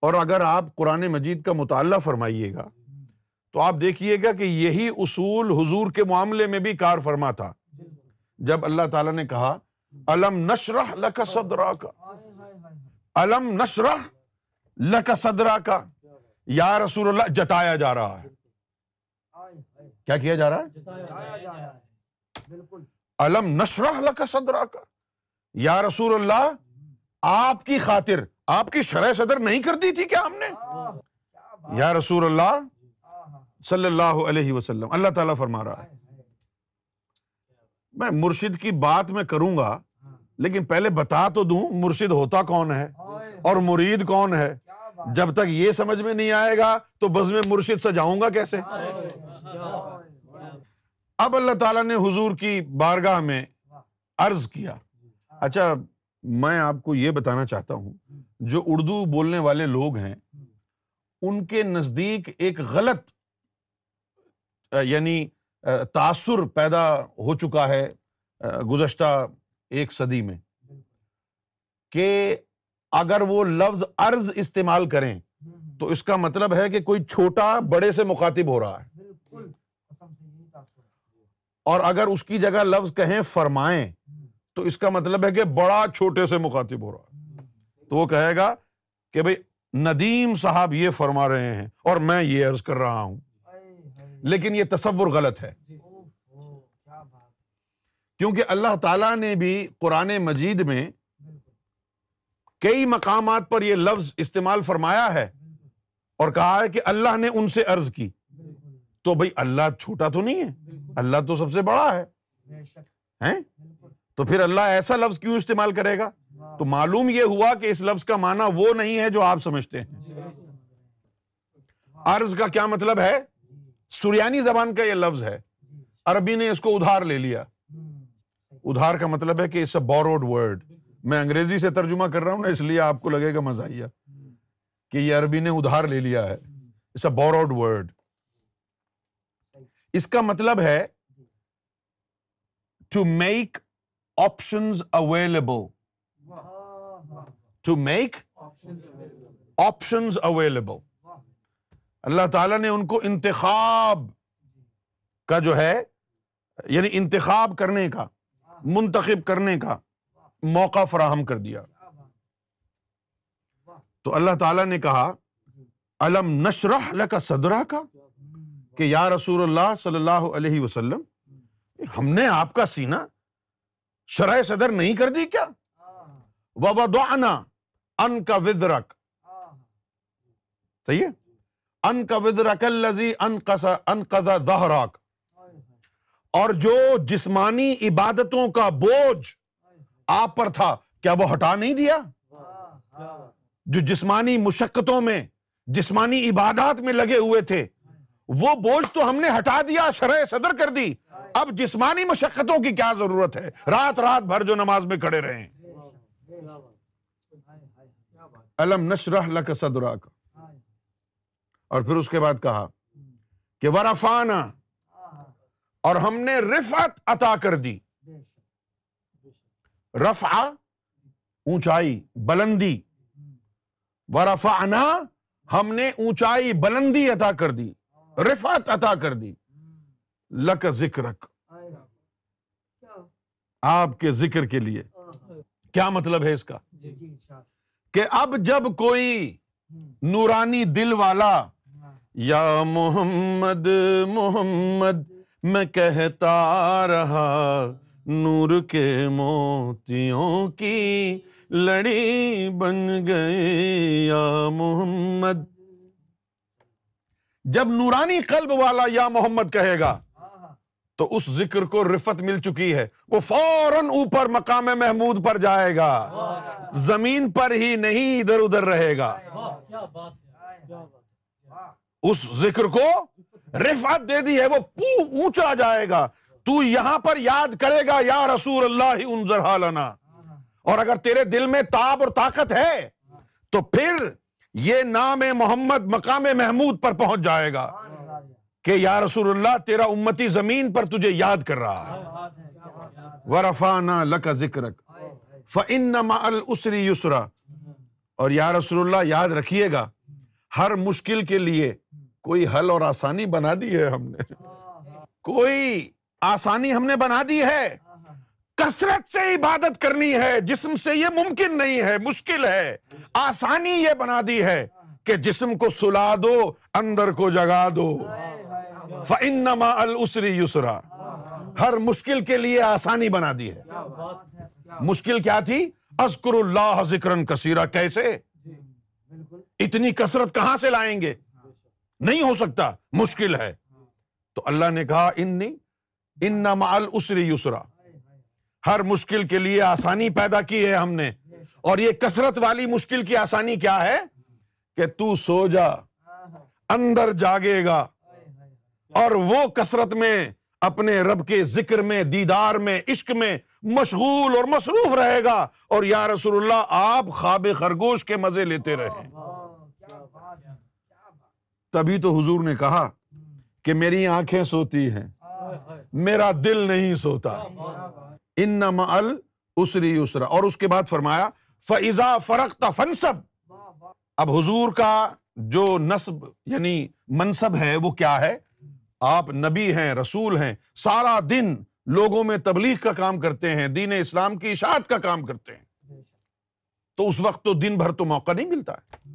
اور اگر آپ قرآن مجید کا مطالعہ فرمائیے گا تو آپ دیکھیے گا کہ یہی اصول حضور کے معاملے میں بھی کار فرما تھا۔ جب اللہ تعالیٰ نے کہا الم نشرح لک صدرا کا الم نشرح لک صدرا کا یا رسول اللہ جتایا جا رہا ہے۔ کیا کیا جا رہا ہے؟ الم نشرح لک صدرا کا یا رسول اللہ آپ کی خاطر آپ کی شرح صدر نہیں کر دی تھی کیا ہم نے؟ یا رسول اللہ صلی اللہ علیہ وسلم، اللہ تعالیٰ فرما رہا ہے۔ میں مرشد کی بات میں کروں گا، لیکن پہلے بتا تو دوں مرشد ہوتا کون ہے اور مرید کون ہے۔ جب تک یہ سمجھ میں نہیں آئے گا تو بز میں مرشد سجاؤں گا کیسے؟ اب اللہ تعالیٰ نے حضور کی بارگاہ میں عرض کیا۔ اچھا میں آپ کو یہ بتانا چاہتا ہوں جو اردو بولنے والے لوگ ہیں ان کے نزدیک ایک غلط یعنی تاثر پیدا ہو چکا ہے گزشتہ ایک صدی میں۔ کہ اگر وہ لفظ ارض استعمال کریں تو اس کا مطلب ہے کہ کوئی چھوٹا بڑے سے مخاطب ہو رہا ہے۔ اور اگر اس کی جگہ لفظ کہیں فرمائیں تو اس کا مطلب ہے کہ بڑا چھوٹے سے مخاطب ہو رہا تو وہ کہے گا کہ بھائی ندیم صاحب یہ فرما رہے ہیں اور میں یہ عرض کر رہا ہوں۔ لیکن یہ تصور غلط ہے۔ کیونکہ اللہ تعالی نے بھی قرآن مجید میں کئی مقامات پر یہ لفظ استعمال فرمایا ہے اور کہا ہے کہ اللہ نے ان سے عرض کی۔ تو بھائی اللہ چھوٹا تو نہیں ہے۔ اللہ تو سب سے بڑا ہے۔ تو پھر اللہ ایسا لفظ کیوں استعمال کرے گا؟ تو معلوم یہ ہوا کہ اس لفظ کا معنی وہ نہیں ہے جو آپ سمجھتے ہیں۔ عرض کا کیا مطلب ہے؟ سریانی زبان کا یہ لفظ ہے۔ عربی نے اس کو ادھار لے لیا۔ ادھار کا مطلب ہے کہ اٹس اے بوروڈ ورڈ میں انگریزی سے ترجمہ کر رہا ہوں نا اس لیے آپ کو لگے گا مزاحیہ۔ کہ یہ عربی نے ادھار لے لیا ہے۔ اٹس اے بوروڈ ورڈ اس کا مطلب ہے to make options available to make options available اللہ تعالیٰ نے ان کو انتخاب کا جو ہے یعنی انتخاب کرنے کا، منتخب کرنے کا موقع فراہم کر دیا۔ تو اللہ تعالیٰ نے کہا علم نشرح لکا صدرہ کا کہ یا رسول اللہ صلی اللہ علیہ وسلم، ہم نے آپ کا سینہ شرح صدر نہیں کر دی کیا؟ وَوَضَعْنَا ان کا ودرک صحیح ہے؟ ان کا ودرک الذی انقذ انقذ ظہرک اور جو جسمانی عبادتوں کا بوجھ آپ پر تھا، کیا وہ ہٹا نہیں دیا؟ جو جسمانی مشقتوں میں، جسمانی عبادات میں لگے ہوئے تھے، وہ بوجھ تو ہم نے ہٹا دیا شرح صدر کر دی۔ اب جسمانی مشقتوں کی کیا ضرورت ہے؟ رات رات بھر جو نماز میں کھڑے رہے ہیں علم نشرح لک صدرک اور پھر اس کے بعد کہا کہ ورفانا اور ہم نے رفعت عطا کر دی۔ رفع اونچائی، بلندی۔ ورفعنا، ہم نے اونچائی، بلندی عطا کر دی۔ رفعت عطا کر دی۔ لک ذکرک۔ آپ کے ذکر کے لیے۔ کیا مطلب ہے اس کا؟ کہ اب جب کوئی نورانی دل والا یا محمد محمد میں کہتا رہا نور کے موتیوں کی لڑی بن گئے یا محمد۔ جب نورانی قلب والا یا محمد کہے گا تو اس ذکر کو رفت مل چکی ہے۔ وہ فوراً اوپر مقام محمود پر جائے گا۔ زمین پر ہی نہیں، ادھر ادھر رہے گا۔ اس ذکر کو رفعت دے دی ہے، وہ اونچا جائے گا۔ تو یہاں پر یاد کرے گا، یا رسول اللہ، انظر حالنا۔ اور اگر تیرے دل میں تاب اور طاقت ہے، تو پھر یہ نام محمد، مقام محمود پر پہنچ جائے گا۔ کہ یا رسول اللہ، تیرا امتی زمین پر تجھے یاد کر رہا ہے۔ ورفانا لک ذکرک۔ فَإِنَّ مَعَ الْأُسْرِ يُسْرَ اور یا رسول اللہ، یاد رکھیے گا، ہر مشکل کے لیے کوئی حل اور آسانی بنا دی ہے ہم نے۔ کوئی آسانی ہم نے بنا دی ہے۔ کثرت سے عبادت کرنی ہے، جسم سے یہ ممکن نہیں ہے، مشکل ہے۔ آسانی یہ بنا دی ہے کہ جسم کو سلا دو، اندر کو جگا دو۔ فَإِنَّمَا الْأُسْرِ يُسْرَ ہر مشکل کے لیے آسانی بنا دی ہے۔ مشکل کیا تھی؟ اذکر اللہ ذکرن کثیرہ۔ کیسے؟ اتنی کثرت کہاں سے لائیں گے؟ نہیں ہو سکتا۔ مشکل ہے۔ تو اللہ نے کہا انی ان السری یسرا ہر مشکل کے لیے آسانی پیدا کی ہے ہم نے۔ اور یہ کثرت والی مشکل کی آسانی کیا ہے؟ کہ تو سو جا، اندر جاگے گا۔ اور وہ کثرت میں اپنے رب کے ذکر میں دیدار میں عشق میں مشغول اور مصروف رہے گا۔ اور یا رسول اللہ آپ خواب خرگوش کے مزے لیتے رہے تبھی تو حضور نے کہا کہ میری آنکھیں سوتی ہیں۔ میرا دل نہیں سوتا۔ ان اسری اسرا اور اس کے بعد فرمایا فضا فرق فنسب اب حضور کا جو نصب یعنی منصب ہے وہ کیا ہے؟ آپ نبی ہیں، رسول ہیں، سارا دن لوگوں میں تبلیغ کا کام کرتے ہیں، دین اسلام کی اشاعت کا کام کرتے ہیں۔ تو اس وقت تو دن بھر تو موقع نہیں ملتا ہے۔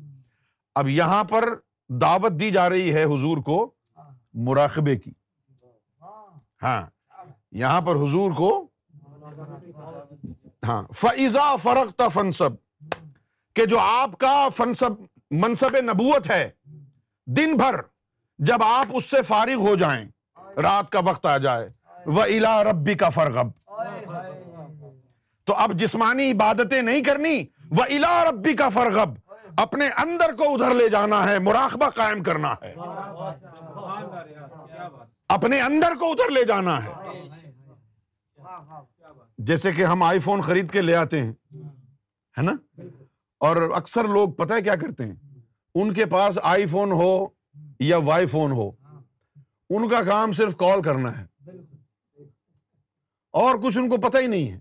اب یہاں پر دعوت دی جا رہی ہے حضور کو مراقبے کی۔ ہاں یہاں پر حضور کو ہاں فضا فرق فنسب کہ جو آپ کا فنسب منصب نبوت ہے، دن بھر جب آپ اس سے فارغ ہو جائیں، رات کا وقت آ جائے وہ الا ربی کا فرغب تو اب جسمانی عبادتیں نہیں کرنی وہ الا ربی کا فرغب اپنے اندر کو ادھر لے جانا ہے، مراقبہ قائم کرنا ہے۔ اپنے اندر کو ادھر لے جانا ہے۔ جیسے کہ ہم آئی فون خرید کے لے آتے ہیں، ہے نا؟ اور اکثر لوگ پتہ ہے کیا کرتے ہیں؟ ان کے پاس آئی فون ہو یا وائی فون ہو، ان کا کام صرف کال کرنا ہے۔ اور کچھ ان کو پتہ ہی نہیں ہے۔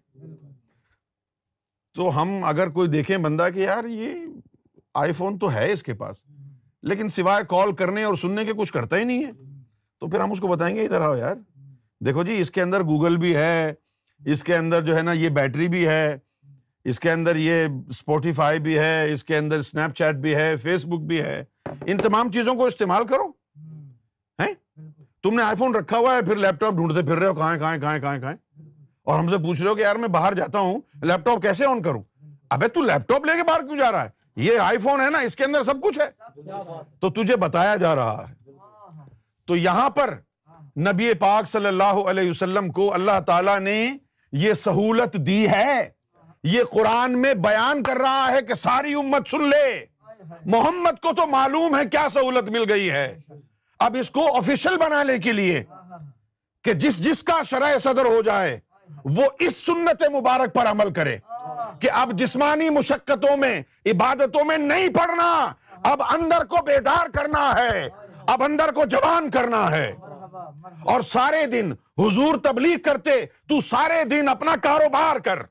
تو ہم اگر کوئی دیکھیں بندہ کہ یار یہ آئی فون تو ہے اس کے پاس، لیکن سوائے کال کرنے اور سننے کے کچھ کرتا ہی نہیں ہے۔ تو پھر ہم اس کو بتائیں گے، ادھر آؤ یار۔ دیکھو جی اس کے اندر گوگل بھی ہے، اس کے اندر جو ہے نا یہ بیٹری بھی ہے، اس کے اندر یہ اسپوٹیفائی بھی ہے، اس کے اندر اسنیپ چیٹ بھی ہے، فیس بک بھی ہے۔ ان تمام چیزوں کو استعمال کرو۔ تم نے آئی فون رکھا ہوا ہے پھر لیپ ٹاپ ڈھونڈتے پھر رہے ہو کہاں کہاں کہاں کہاں کہاں اور ہم سے پوچھ رہے ہو کہ یار میں باہر جاتا ہوں لیپ ٹاپ کیسے آن کروں؟ ابے تو لیپ ٹاپ لے کے باہر کیوں جا رہا ہے؟ یہ آئی فون ہے نا اس کے اندر سب کچھ ہے۔ تو تجھے بتایا جا رہا ہے۔ تو یہاں پر نبی پاک صلی اللہ علیہ وسلم کو اللہ تعالی نے یہ سہولت دی ہے۔ یہ قرآن میں بیان کر رہا ہے کہ ساری امت سن لے۔ محمد کو تو معلوم ہے کیا سہولت مل گئی ہے۔ اب اس کو آفیشل بنانے کے لیے کہ جس جس کا شرح صدر ہو جائے، وہ اس سنت مبارک پر عمل کرے۔ کہ اب جسمانی مشقتوں میں، عبادتوں میں نہیں پڑنا اب اندر کو بیدار کرنا ہے، اب اندر کو جوان کرنا ہے۔ اور سارے دن حضور تبلیغ کرتے، تو سارے دن اپنا کاروبار کر۔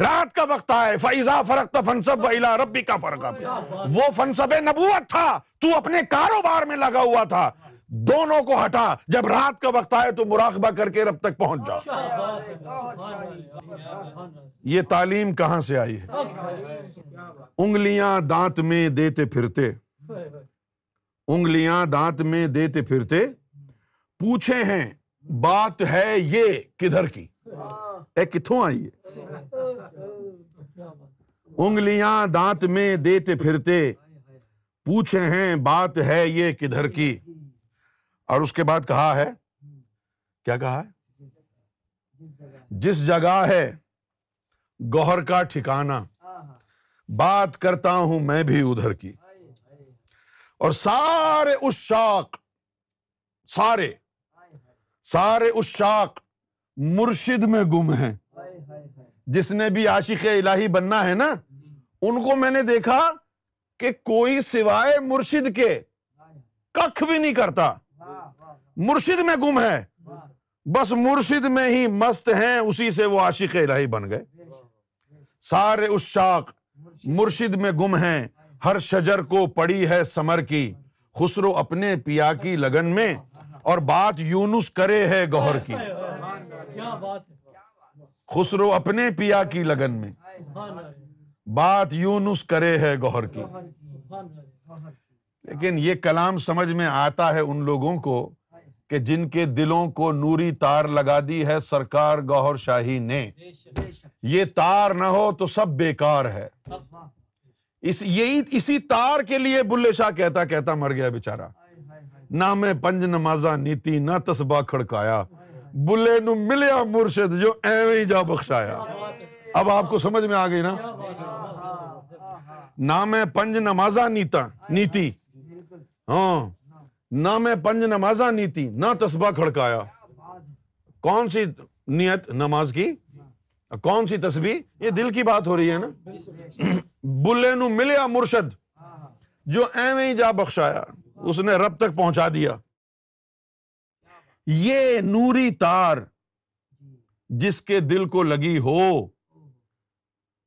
رات کا وقت آئے فیضا فرق فنسب و ربی کا فرق وہ فنسب نبوت تھا تو اپنے کاروبار میں لگا ہوا تھا۔ دونوں کو ہٹا جب رات کا وقت آئے تو مراقبہ کر کے رب تک پہنچ جا۔ یہ تعلیم کہاں سے آئی ہے؟ انگلیاں دانت میں دیتے پھرتے۔ انگلیاں دانت میں دیتے پھرتے۔ پوچھے ہیں بات ہے یہ کدھر کی؟ اے کتوں آئی ہے؟ انگلیاں دانت میں دیتے پھرتے، پوچھے ہیں بات ہے یہ کدھر کی؟ اور اس کے بعد کہا ہے، کیا کہا ہے؟ جس جگہ ہے، گوہر کا ٹھکانا بات کرتا ہوں میں بھی ادھر کی۔ اور سارے اس شاق سارے سارے اس شاق مرشد میں گم ہیں۔ جس نے بھی عاشق الہی بننا ہے نا، ان کو میں نے دیکھا کہ کوئی سوائے مرشد کے کخ بھی نہیں کرتا۔ مرشد میں گم ہے۔ بس مرشد میں ہی مست ہیں، اسی سے وہ عاشق الہی بن گئے۔ سارے اس شاق مرشد میں گم ہیں۔ ہر شجر کو پڑی ہے سمر کی۔ خسرو اپنے پیا کی لگن میں اور بات یونس کرے ہے گوہر کی۔ خسرو اپنے پیا کی لگن میں۔ بات یونس کرے ہے گوہر کی۔ لیکن یہ کلام سمجھ میں آتا ہے ان لوگوں کو کہ جن کے دلوں کو نوری تار لگا دی ہے سرکار گوہر شاہی نے۔ یہ تار نہ ہو تو سب بیکار ہے۔ اس یہی اسی تار کے لیے بلے شاہ کہتا کہتا مر گیا بےچارا نہ میں پنج نمازا نیتی نہ تسبا کھڑکایا۔ بلے نو ملیا مرشد جو ایویں جا بخشایا۔ اب آپ کو سمجھ میں آ گئی نا؟ نہ میں پنج نمازا نیتا، نیتی۔ ہاں۔ نہ میں پنج نمازا نیتی، نہ تسبا کھڑکایا۔ کون سی نیت نماز کی؟ کون سی تسبیح؟ یہ دل کی بات ہو رہی ہے نا؟ بلے نو ملیا مرشد جو ایویں جا بخشایا۔ اس نے رب تک پہنچا دیا۔ یہ نوری تار جس کے دل کو لگی ہو۔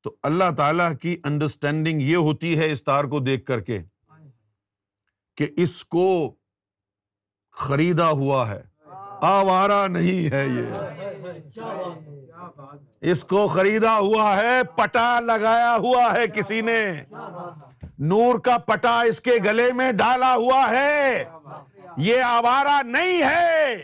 تو اللہ تعالی کی انڈرسٹینڈنگ یہ ہوتی ہے اس تار کو دیکھ کر کے کہ اس کو خریدا ہوا ہے۔ آوارا نہیں ہے یہ۔ اس کو خریدا ہوا ہے پٹا لگایا ہوا ہے کسی نے۔ نور کا پٹا اس کے گلے میں ڈالا ہوا ہے۔ یہ آوارہ نہیں ہے۔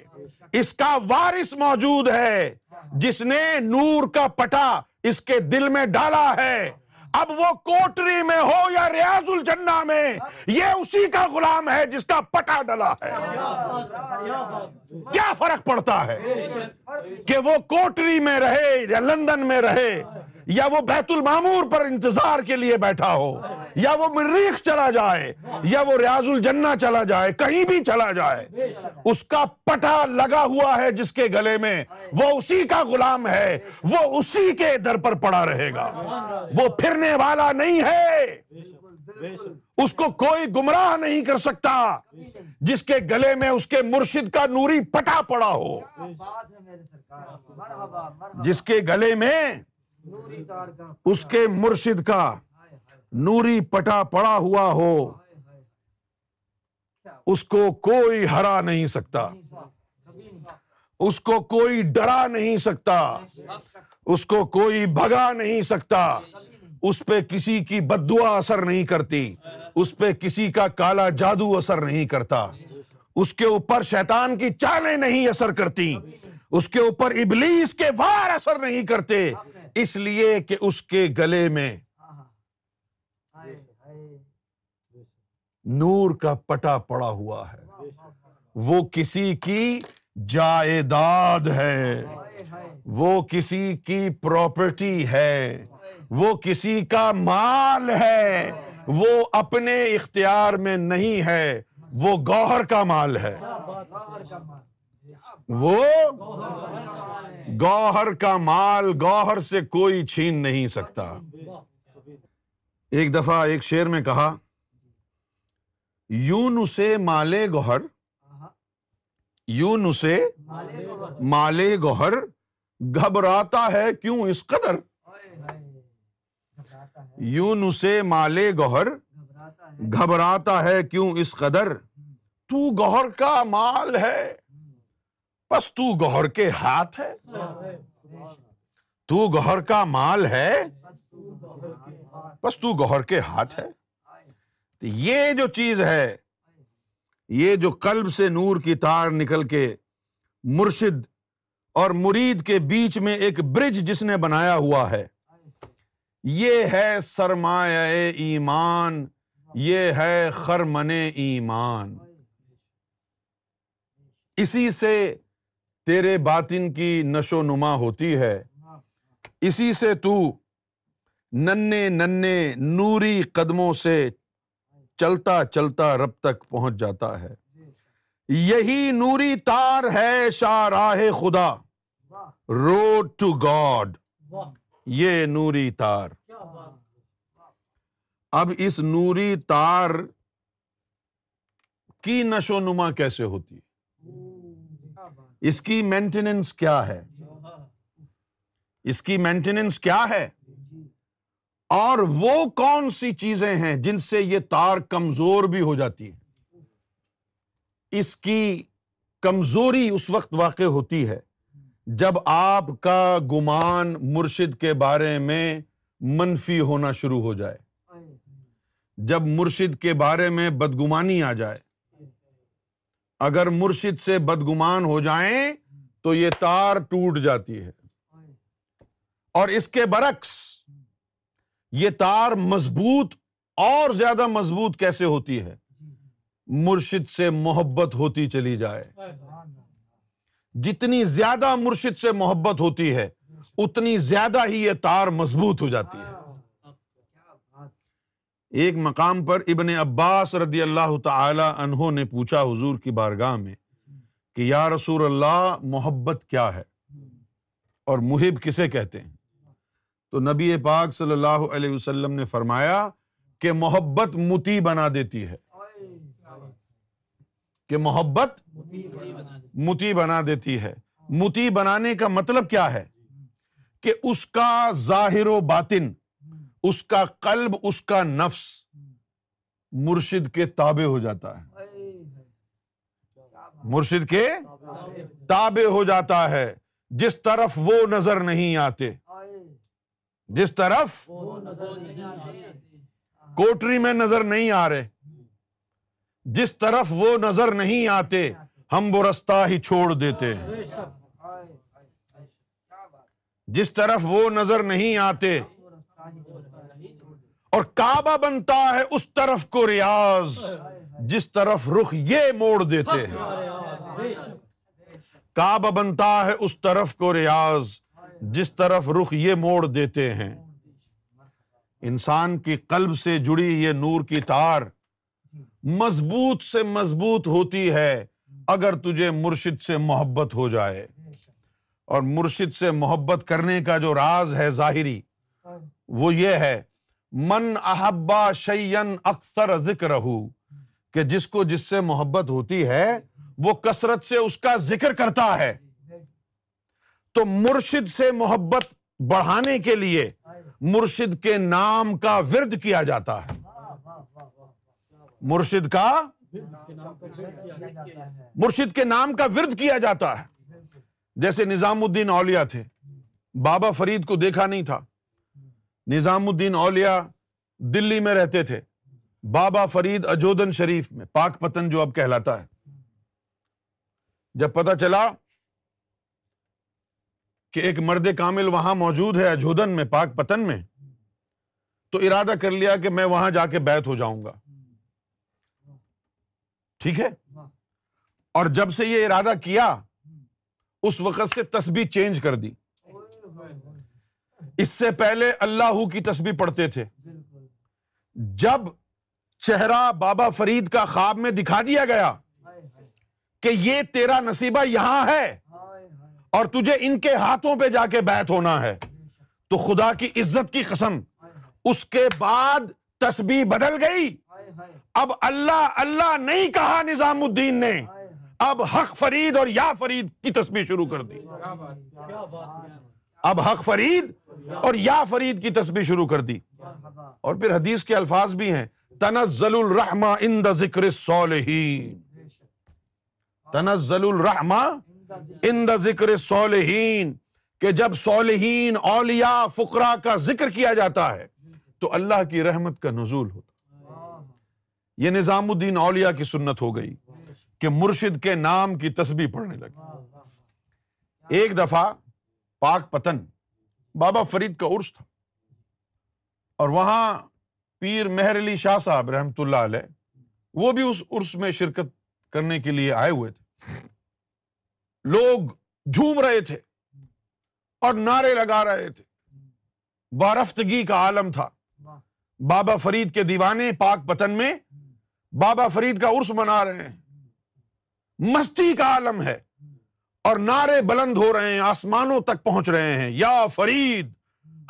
اس کا وارث موجود ہے۔ جس نے نور کا پٹا اس کے دل میں ڈالا ہے۔ اب وہ کوٹری میں ہو یا ریاض الجنہ میں، یہ اسی کا غلام ہے جس کا پٹا ڈلا ہے۔ کیا فرق پڑتا ہے کہ وہ کوٹری میں رہے یا لندن میں رہے؟ یا وہ بیت المامور پر انتظار کے لیے بیٹھا ہو، یا وہ مریخ چلا جائے، یا وہ ریاض الجنہ چلا جائے، کہیں بھی چلا جائے، اس کا پٹا لگا ہوا ہے جس کے گلے میں، وہ اسی کا غلام ہے، وہ اسی کے در پر پڑا رہے گا۔ وہ پھرنے والا نہیں ہے۔ اس کو کوئی گمراہ نہیں کر سکتا جس کے گلے میں اس کے مرشد کا نوری پٹا پڑا ہو۔ جس کے گلے میں اس کے مرشد کا۔ نوری پٹا پڑا ہوا ہو۔ اس کو کوئی ہرا نہیں سکتا۔ اس کو کوئی ڈرا نہیں سکتا۔ اس کو کوئی بھگا نہیں سکتا۔ اس پہ کسی کی بد دعا اثر نہیں کرتی۔ اس پہ کسی کا کالا جادو اثر نہیں کرتا۔ اس کے اوپر شیطان کی چالیں نہیں اثر کرتی۔ اس کے اوپر ابلیس کے وار اثر نہیں کرتے۔ اس لیے کہ اس کے گلے میں نور کا پٹا پڑا ہوا ہے۔ وہ کسی کی جائیداد ہے۔ وہ کسی کی پراپرٹی ہے۔ وہ کسی کا مال ہے۔ وہ اپنے اختیار میں نہیں ہے۔ وہ گوہر کا مال ہے۔ وہ گوہر کا مال گوہر سے کوئی چھین نہیں سکتا۔ ایک دفعہ ایک شیر میں کہا، یون اسے مالے گوہر، یون اسے مالے گوہر، گھبراتا ہے کیوں اس قدر؟ یون اسے مالے گوہر، گھبراتا ہے کیوں اس قدر؟ تو گوہر کا مال ہے۔ بس تو گوہر کے ہاتھ ہے۔ تو گوہر کا مال ہے۔ بس تو گوہر کے ہاتھ ہے۔ یہ جو چیز ہے، یہ جو قلب سے نور کی تار نکل کے مرشد اور مرید کے بیچ میں ایک برج جس نے بنایا ہوا ہے، یہ ہے سرمایہ ایمان، یہ ہے خرمن ایمان۔ اسی سے تیرے باطن کی نشو نما ہوتی ہے۔ اسی سے تو ننے ننے نوری قدموں سے چلتا چلتا رب تک پہنچ جاتا ہے۔ یہی نوری تار ہے شاہ خدا۔ روڈ ٹو گاڈ یہ نوری تار۔ اب اس نوری تار کی نشو نما کیسے ہوتی؟ اس کی مینٹیننس کیا ہے؟ اس کی مینٹیننس کیا ہے؟ اور وہ کون سی چیزیں ہیں جن سے یہ تار کمزور بھی ہو جاتی ہے؟ اس کی کمزوری اس وقت واقع ہوتی ہے جب آپ کا گمان مرشد کے بارے میں منفی ہونا شروع ہو جائے۔ جب مرشد کے بارے میں بدگمانی آ جائے۔ اگر مرشد سے بدگمان ہو جائیں تو یہ تار ٹوٹ جاتی ہے۔ اور اس کے برعکس، یہ تار مضبوط اور زیادہ مضبوط کیسے ہوتی ہے؟ مرشد سے محبت ہوتی چلی جائے۔ جتنی زیادہ مرشد سے محبت ہوتی ہے، اتنی زیادہ ہی یہ تار مضبوط ہو جاتی ہے۔ ایک مقام پر ابن عباس رضی اللہ تعالی انہوں نے پوچھا حضور کی بارگاہ میں کہ یا رسول اللہ، محبت کیا ہے؟ اور محب کسے کہتے ہیں؟ تو نبی پاک صلی اللہ علیہ وسلم نے فرمایا کہ محبت متی بنا دیتی ہے۔ کہ محبت متی بنا دیتی ہے۔ متی بنانے کا مطلب کیا ہے؟ کہ اس کا ظاہر و باطن اس کا قلب، اس کا نفس مرشد کے تابع ہو جاتا ہے۔ مرشد کے تابع ہو جاتا ہے۔ جس طرف وہ نظر نہیں آتے۔ جس طرف کوٹری میں نظر نہیں آ رہے۔ جس طرف وہ نظر نہیں آتے، ہم وہ رستہ ہی چھوڑ دیتے۔ ہیں جس طرف وہ نظر نہیں آتے اور کعبہ بنتا ہے اس طرف کو ریاض، جس طرف رخ یہ موڑ دیتے ہیں۔ کعبہ بنتا ہے اس طرف کو ریاض، جس طرف رخ یہ موڑ دیتے ہیں۔ انسان کی قلب سے جڑی یہ نور کی تار مضبوط سے مضبوط ہوتی ہے اگر تجھے مرشد سے محبت ہو جائے۔ اور مرشد سے محبت کرنے کا جو راز ہے ظاہری، وہ یہ ہے من احبا شیئن اکثر ذکر کہ جس کو جس سے محبت ہوتی ہے، وہ کثرت سے اس کا ذکر کرتا ہے۔ تو مرشد سے محبت بڑھانے کے لیے مرشد کے نام کا ورد کیا جاتا ہے۔ مرشد کا مرشد کے نام کا ورد کیا جاتا ہے۔ جیسے نظام الدین اولیا تھے، بابا فرید کو دیکھا نہیں تھا۔ نظام الدین اولیا دلی میں رہتے تھے۔ بابا فرید اجودن شریف میں، پاک پتن جو اب کہلاتا ہے۔ جب پتا چلا کہ ایک مرد کامل وہاں موجود ہے اجودن میں، پاک پتن میں، تو ارادہ کر لیا کہ میں وہاں جا کے بیت ہو جاؤں گا۔ ٹھیک ہے؟ اور جب سے یہ ارادہ کیا، اس وقت سے تسبیح چینج کر دی۔ اس سے پہلے اللہ کی تسبیح پڑھتے تھے۔ جب چہرہ بابا فرید کا خواب میں دکھا دیا گیا کہ یہ تیرا نصیبہ یہاں ہے اور تجھے ان کے ہاتھوں پہ جا کے بیت ہونا ہے تو خدا کی عزت کی قسم اس کے بعد تسبیح بدل گئی۔ اب اللہ اللہ نہیں کہا نظام الدین نے۔ اب حق فرید اور یا فرید کی تسبیح شروع کر دی۔ اب حق فرید اور یا فرید کی تسبیح شروع کر دی۔ اور پھر حدیث کے الفاظ بھی ہیں۔ تنزل الرحمہ ان دا ذکر صالحین تنزل الرحمہ ان دا ذکر صالحین کہ جب صالحین، اولیاء فقرا کا ذکر کیا جاتا ہے، تو اللہ کی رحمت کا نزول ہوتا۔ یہ نظام الدین اولیاء کی سنت ہو گئی کہ مرشد کے نام کی تسبیح پڑھنے لگے۔ ایک دفعہ پاک پتن بابا فرید کا عرس تھا۔ اور وہاں پیر مہر علی شاہ صاحب رحمت اللہ علیہ، وہ بھی اس عرس میں شرکت کرنے کے لیے آئے ہوئے تھے۔ لوگ جھوم رہے تھے اور نعرے لگا رہے تھے۔ وارفتگی کا عالم تھا۔ بابا فرید کے دیوانے پاک پتن میں بابا فرید کا عرس منا رہے ہیں۔ مستی کا عالم ہے۔ اور نعرے بلند ہو رہے ہیں، آسمانوں تک پہنچ رہے ہیں۔ یا فرید،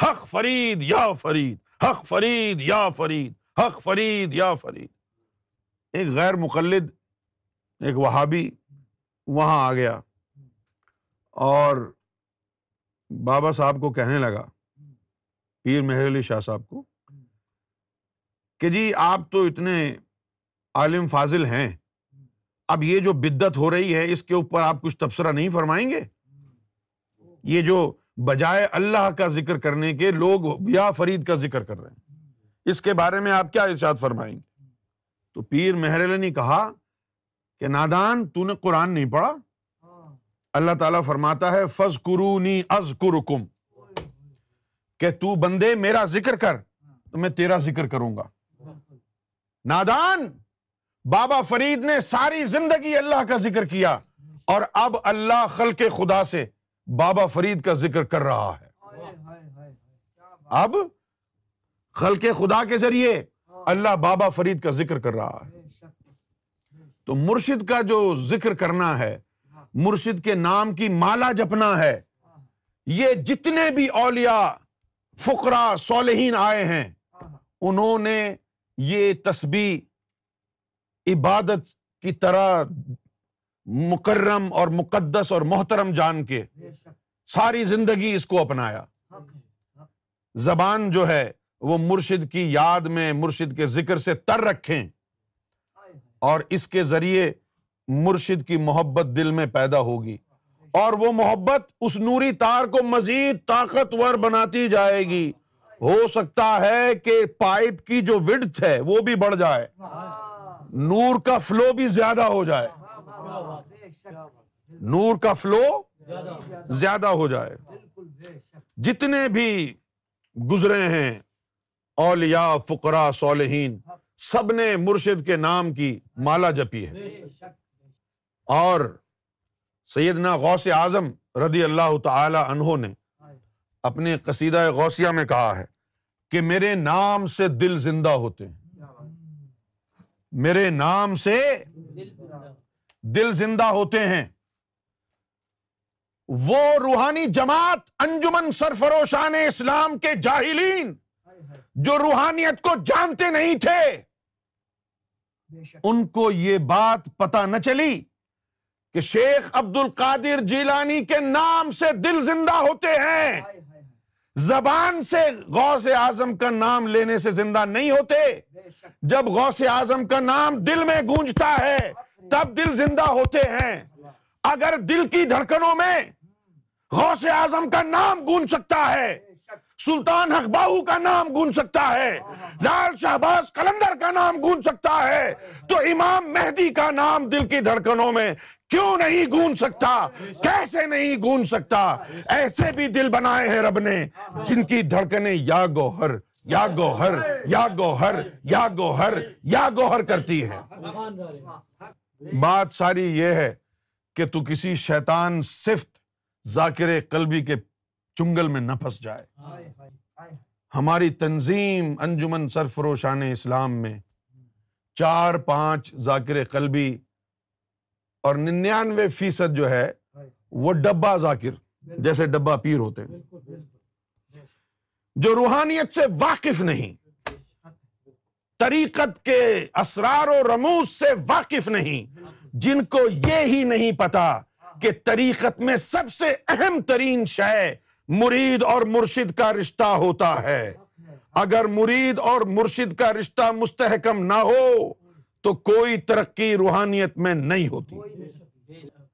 حق فرید، یا فرید۔ حق فرید، یا فرید۔ حق فرید، یا فرید۔ ایک غیر مقلد، ایک وہابی وہاں آ گیا اور بابا صاحب کو کہنے لگا، پیر مہر علی شاہ صاحب کو، کہ جی آپ تو اتنے عالم فاضل ہیں۔ اب یہ جو بدت ہو رہی ہے، اس کے اوپر آپ کچھ تبصرہ نہیں فرمائیں گے؟ یہ جو بجائے اللہ کا ذکر کرنے کے لوگ یا فرید کا ذکر کر رہے ہیں۔ اس کے بارے میں آپ کیا ارشاد فرمائیں گے؟ تو پیر مہر نے کہا کہ نادان، تو نے قرآن نہیں پڑھا؟ اللہ تعالیٰ فرماتا ہے فض قرونی از کرکم کہ تو بندے میرا ذکر کر، تو میں تیرا ذکر کروں گا۔ نادان بابا فرید نے ساری زندگی اللہ کا ذکر کیا اور اب اللہ خلق خدا سے بابا فرید کا ذکر کر رہا ہے۔ اب خلق خدا کے ذریعے اللہ بابا فرید کا ذکر کر رہا ہے۔ تو مرشد کا جو ذکر کرنا ہے، مرشد کے نام کی مالا جپنا ہے، یہ جتنے بھی اولیاء فقرا صالحین آئے ہیں، انہوں نے یہ تسبیح عبادت کی طرح مکرم اور مقدس اور محترم جان کے ساری زندگی اس کو اپنایا۔ زبان جو ہے وہ مرشد کی یاد میں مرشد کے ذکر سے تر رکھیں۔ اور اس کے ذریعے مرشد کی محبت دل میں پیدا ہوگی۔ اور وہ محبت اس نوری تار کو مزید طاقتور بناتی جائے گی۔ ہو سکتا ہے کہ پائپ کی جو وڈت ہے وہ بھی بڑھ جائے۔ نور کا فلو بھی زیادہ ہو جائے۔ نور کا فلو زیادہ ہو جائے۔ جتنے بھی گزرے ہیں، اولیاء فقرا صالحین، سب نے مرشد کے نام کی مالا جپی ہے۔ اور سیدنا غوث اعظم رضی اللہ تعالی عنہ نے اپنے قصیدہ غوثیہ میں کہا ہے کہ میرے نام سے دل زندہ ہوتے ہیں۔ میرے نام سے دل زندہ ہوتے ہیں۔ وہ روحانی جماعت انجمن سرفروشان اسلام کے جاہلین جو روحانیت کو جانتے نہیں تھے۔ ان کو یہ بات پتا نہ چلی کہ شیخ عبد القادر جیلانی کے نام سے دل زندہ ہوتے ہیں۔ زبان سے غوث اعظم کا نام لینے سے زندہ نہیں ہوتے۔ جب غوث اعظم کا نام دل میں گونجتا ہے، تب دل زندہ ہوتے ہیں۔ اگر دل کی دھڑکنوں میں غوث اعظم کا نام گونج سکتا ہے، سلطان حق باہو کا نام گون سکتا ہے، لال شہباز کلندر کا نام گون سکتا ہے، تو امام مہدی کا نام دل کی دھڑکنوں میں کیوں نہیں گون سکتا؟ کیسے نہیں گون سکتا؟ ایسے بھی دل بنائے ہیں رب نے، جن کی دھڑکنیں یا گوہر یا گوہر یا گوہر یا گوہر یا گوہر کرتی ہے۔ بات ساری یہ ہے کہ تو کسی شیطان صفت ذاکر قلبی کے چنگل میں نہ پھنس جائے۔ ہماری تنظیم انجمن سرفروشان اسلام میں چار پانچ ذاکر قلبی اور ننانوے فیصد جو ہے، وہ ڈبا ذاکر، جیسے ڈبا پیر ہوتے ہیں۔ جو روحانیت سے واقف نہیں، طریقت کے اسرار و رموز سے واقف نہیں، جن کو یہ ہی نہیں پتا کہ طریقت میں سب سے اہم ترین شے مرید اور مرشد کا رشتہ ہوتا ہے۔ اگر مرید اور مرشد کا رشتہ مستحکم نہ ہو تو کوئی ترقی روحانیت میں نہیں ہوتی۔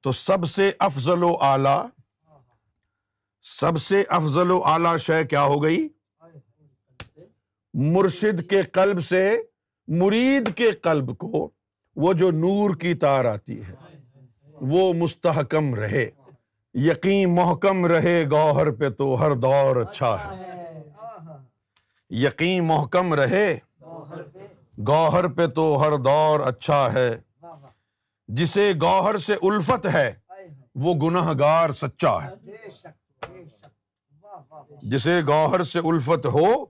تو سب سے افضل و اعلی سب سے افضل و اعلی شے کیا ہو گئی؟ مرشد کے قلب سے مرید کے قلب کو وہ جو نور کی تار آتی ہے وہ مستحکم رہے۔ یقین محکم رہے گوہر پہ تو ہر دور اچھا ہے۔ یقین محکم رہے۔ گوہر پہ تو ہر دور اچھا ہے۔ جسے گوہر سے الفت ہے وہ گناہ گار سچا ہے۔ جسے گوہر سے الفت ہو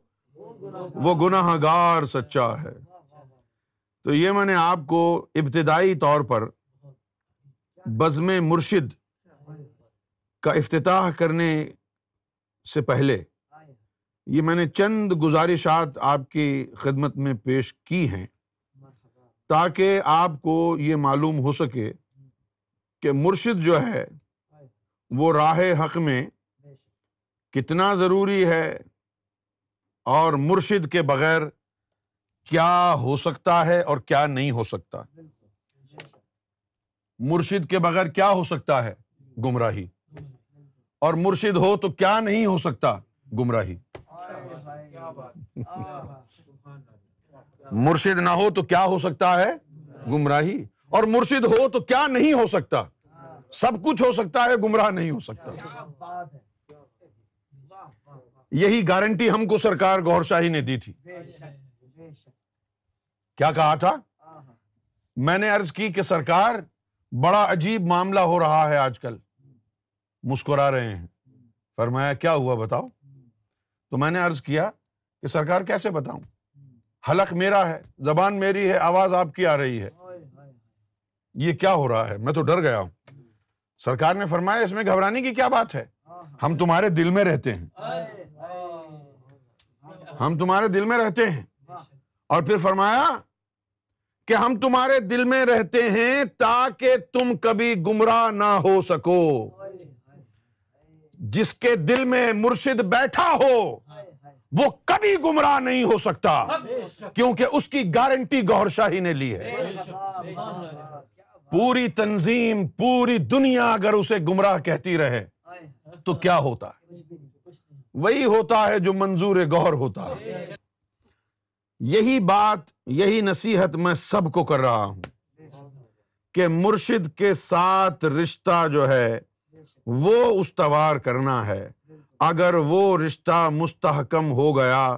وہ گناہ گار سچا ہے۔ تو یہ میں نے آپ کو ابتدائی طور پر بزم مرشد کا افتتاح کرنے سے پہلے یہ میں نے چند گزارشات آپ کی خدمت میں پیش کی ہیں تاکہ آپ کو یہ معلوم ہو سکے کہ مرشد جو ہے، وہ راہ حق میں کتنا ضروری ہے اور مرشد کے بغیر کیا ہو سکتا ہے اور کیا نہیں ہو سکتا۔ مرشد کے بغیر کیا ہو سکتا ہے؟ گمراہی۔ اور مرشد ہو تو کیا نہیں ہو سکتا؟ گمراہی۔ مرشد نہ ہو تو کیا ہو سکتا ہے؟ گمراہی۔ اور مرشد ہو تو کیا نہیں ہو سکتا؟ سب کچھ ہو سکتا ہے، گمراہ نہیں ہو سکتا۔ یہی گارنٹی ہم کو سرکار گور شاہی نے دی تھی۔ کیا کہا تھا؟ میں نے ارض کی کہ سرکار، بڑا عجیب معاملہ ہو رہا ہے آج کل۔ مسکرا رہے ہیں۔ فرمایا، کیا ہوا بتاؤ؟ تو میں نے ارض کیا کہ سرکار کیسے بتاؤں؟ حلق میرا ہے، زبان میری ہے، آواز آپ کی آ رہی ہے۔ یہ کیا ہو رہا ہے؟ میں تو ڈر گیا ہوں۔ سرکار نے فرمایا، اس میں گھبرانے کی کیا بات ہے؟ ہم تمہارے دل میں رہتے ہیں۔ ہم تمہارے دل میں رہتے ہیں۔ اور پھر فرمایا کہ ہم تمہارے دل میں رہتے ہیں تاکہ تم کبھی گمراہ نہ ہو سکو۔ جس کے دل میں مرشد بیٹھا ہو وہ کبھی گمراہ نہیں ہو سکتا۔ کیونکہ اس کی گارنٹی گور شاہی نے لی ہے۔ پوری تنظیم پوری دنیا اگر اسے گمراہ کہتی رہے تو کیا ہوتا؟ ہے وہی ہوتا ہے جو منظور گور ہوتا۔ ہے یہی بات یہی نصیحت میں سب کو کر رہا ہوں۔ کہ مرشد کے ساتھ رشتہ جو ہے وہ استوار کرنا ہے۔ اگر وہ رشتہ مستحکم ہو گیا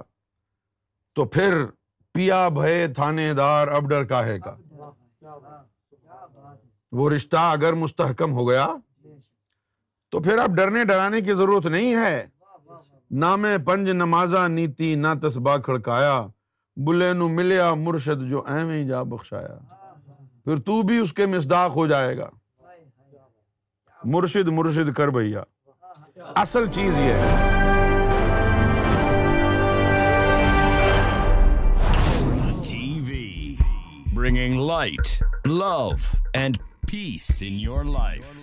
تو پھر پیا بھے تھانے دار اب ڈر کا ہے کا وہ رشتہ اگر مستحکم ہو گیا تو پھر اب ڈرنے ڈرانے کی ضرورت نہیں ہے۔ نہ میں پنج نمازا نیتی، نہ تسبا کھڑکایا۔ بلے نو ملیا مرشد جو اہم جا بخشایا۔ پھر تو بھی اس کے مزداخ ہو جائے گا۔ مرشد مرشد کر بھیا۔ اصل چیز یہ ہے۔ Bringing light love and peace in your life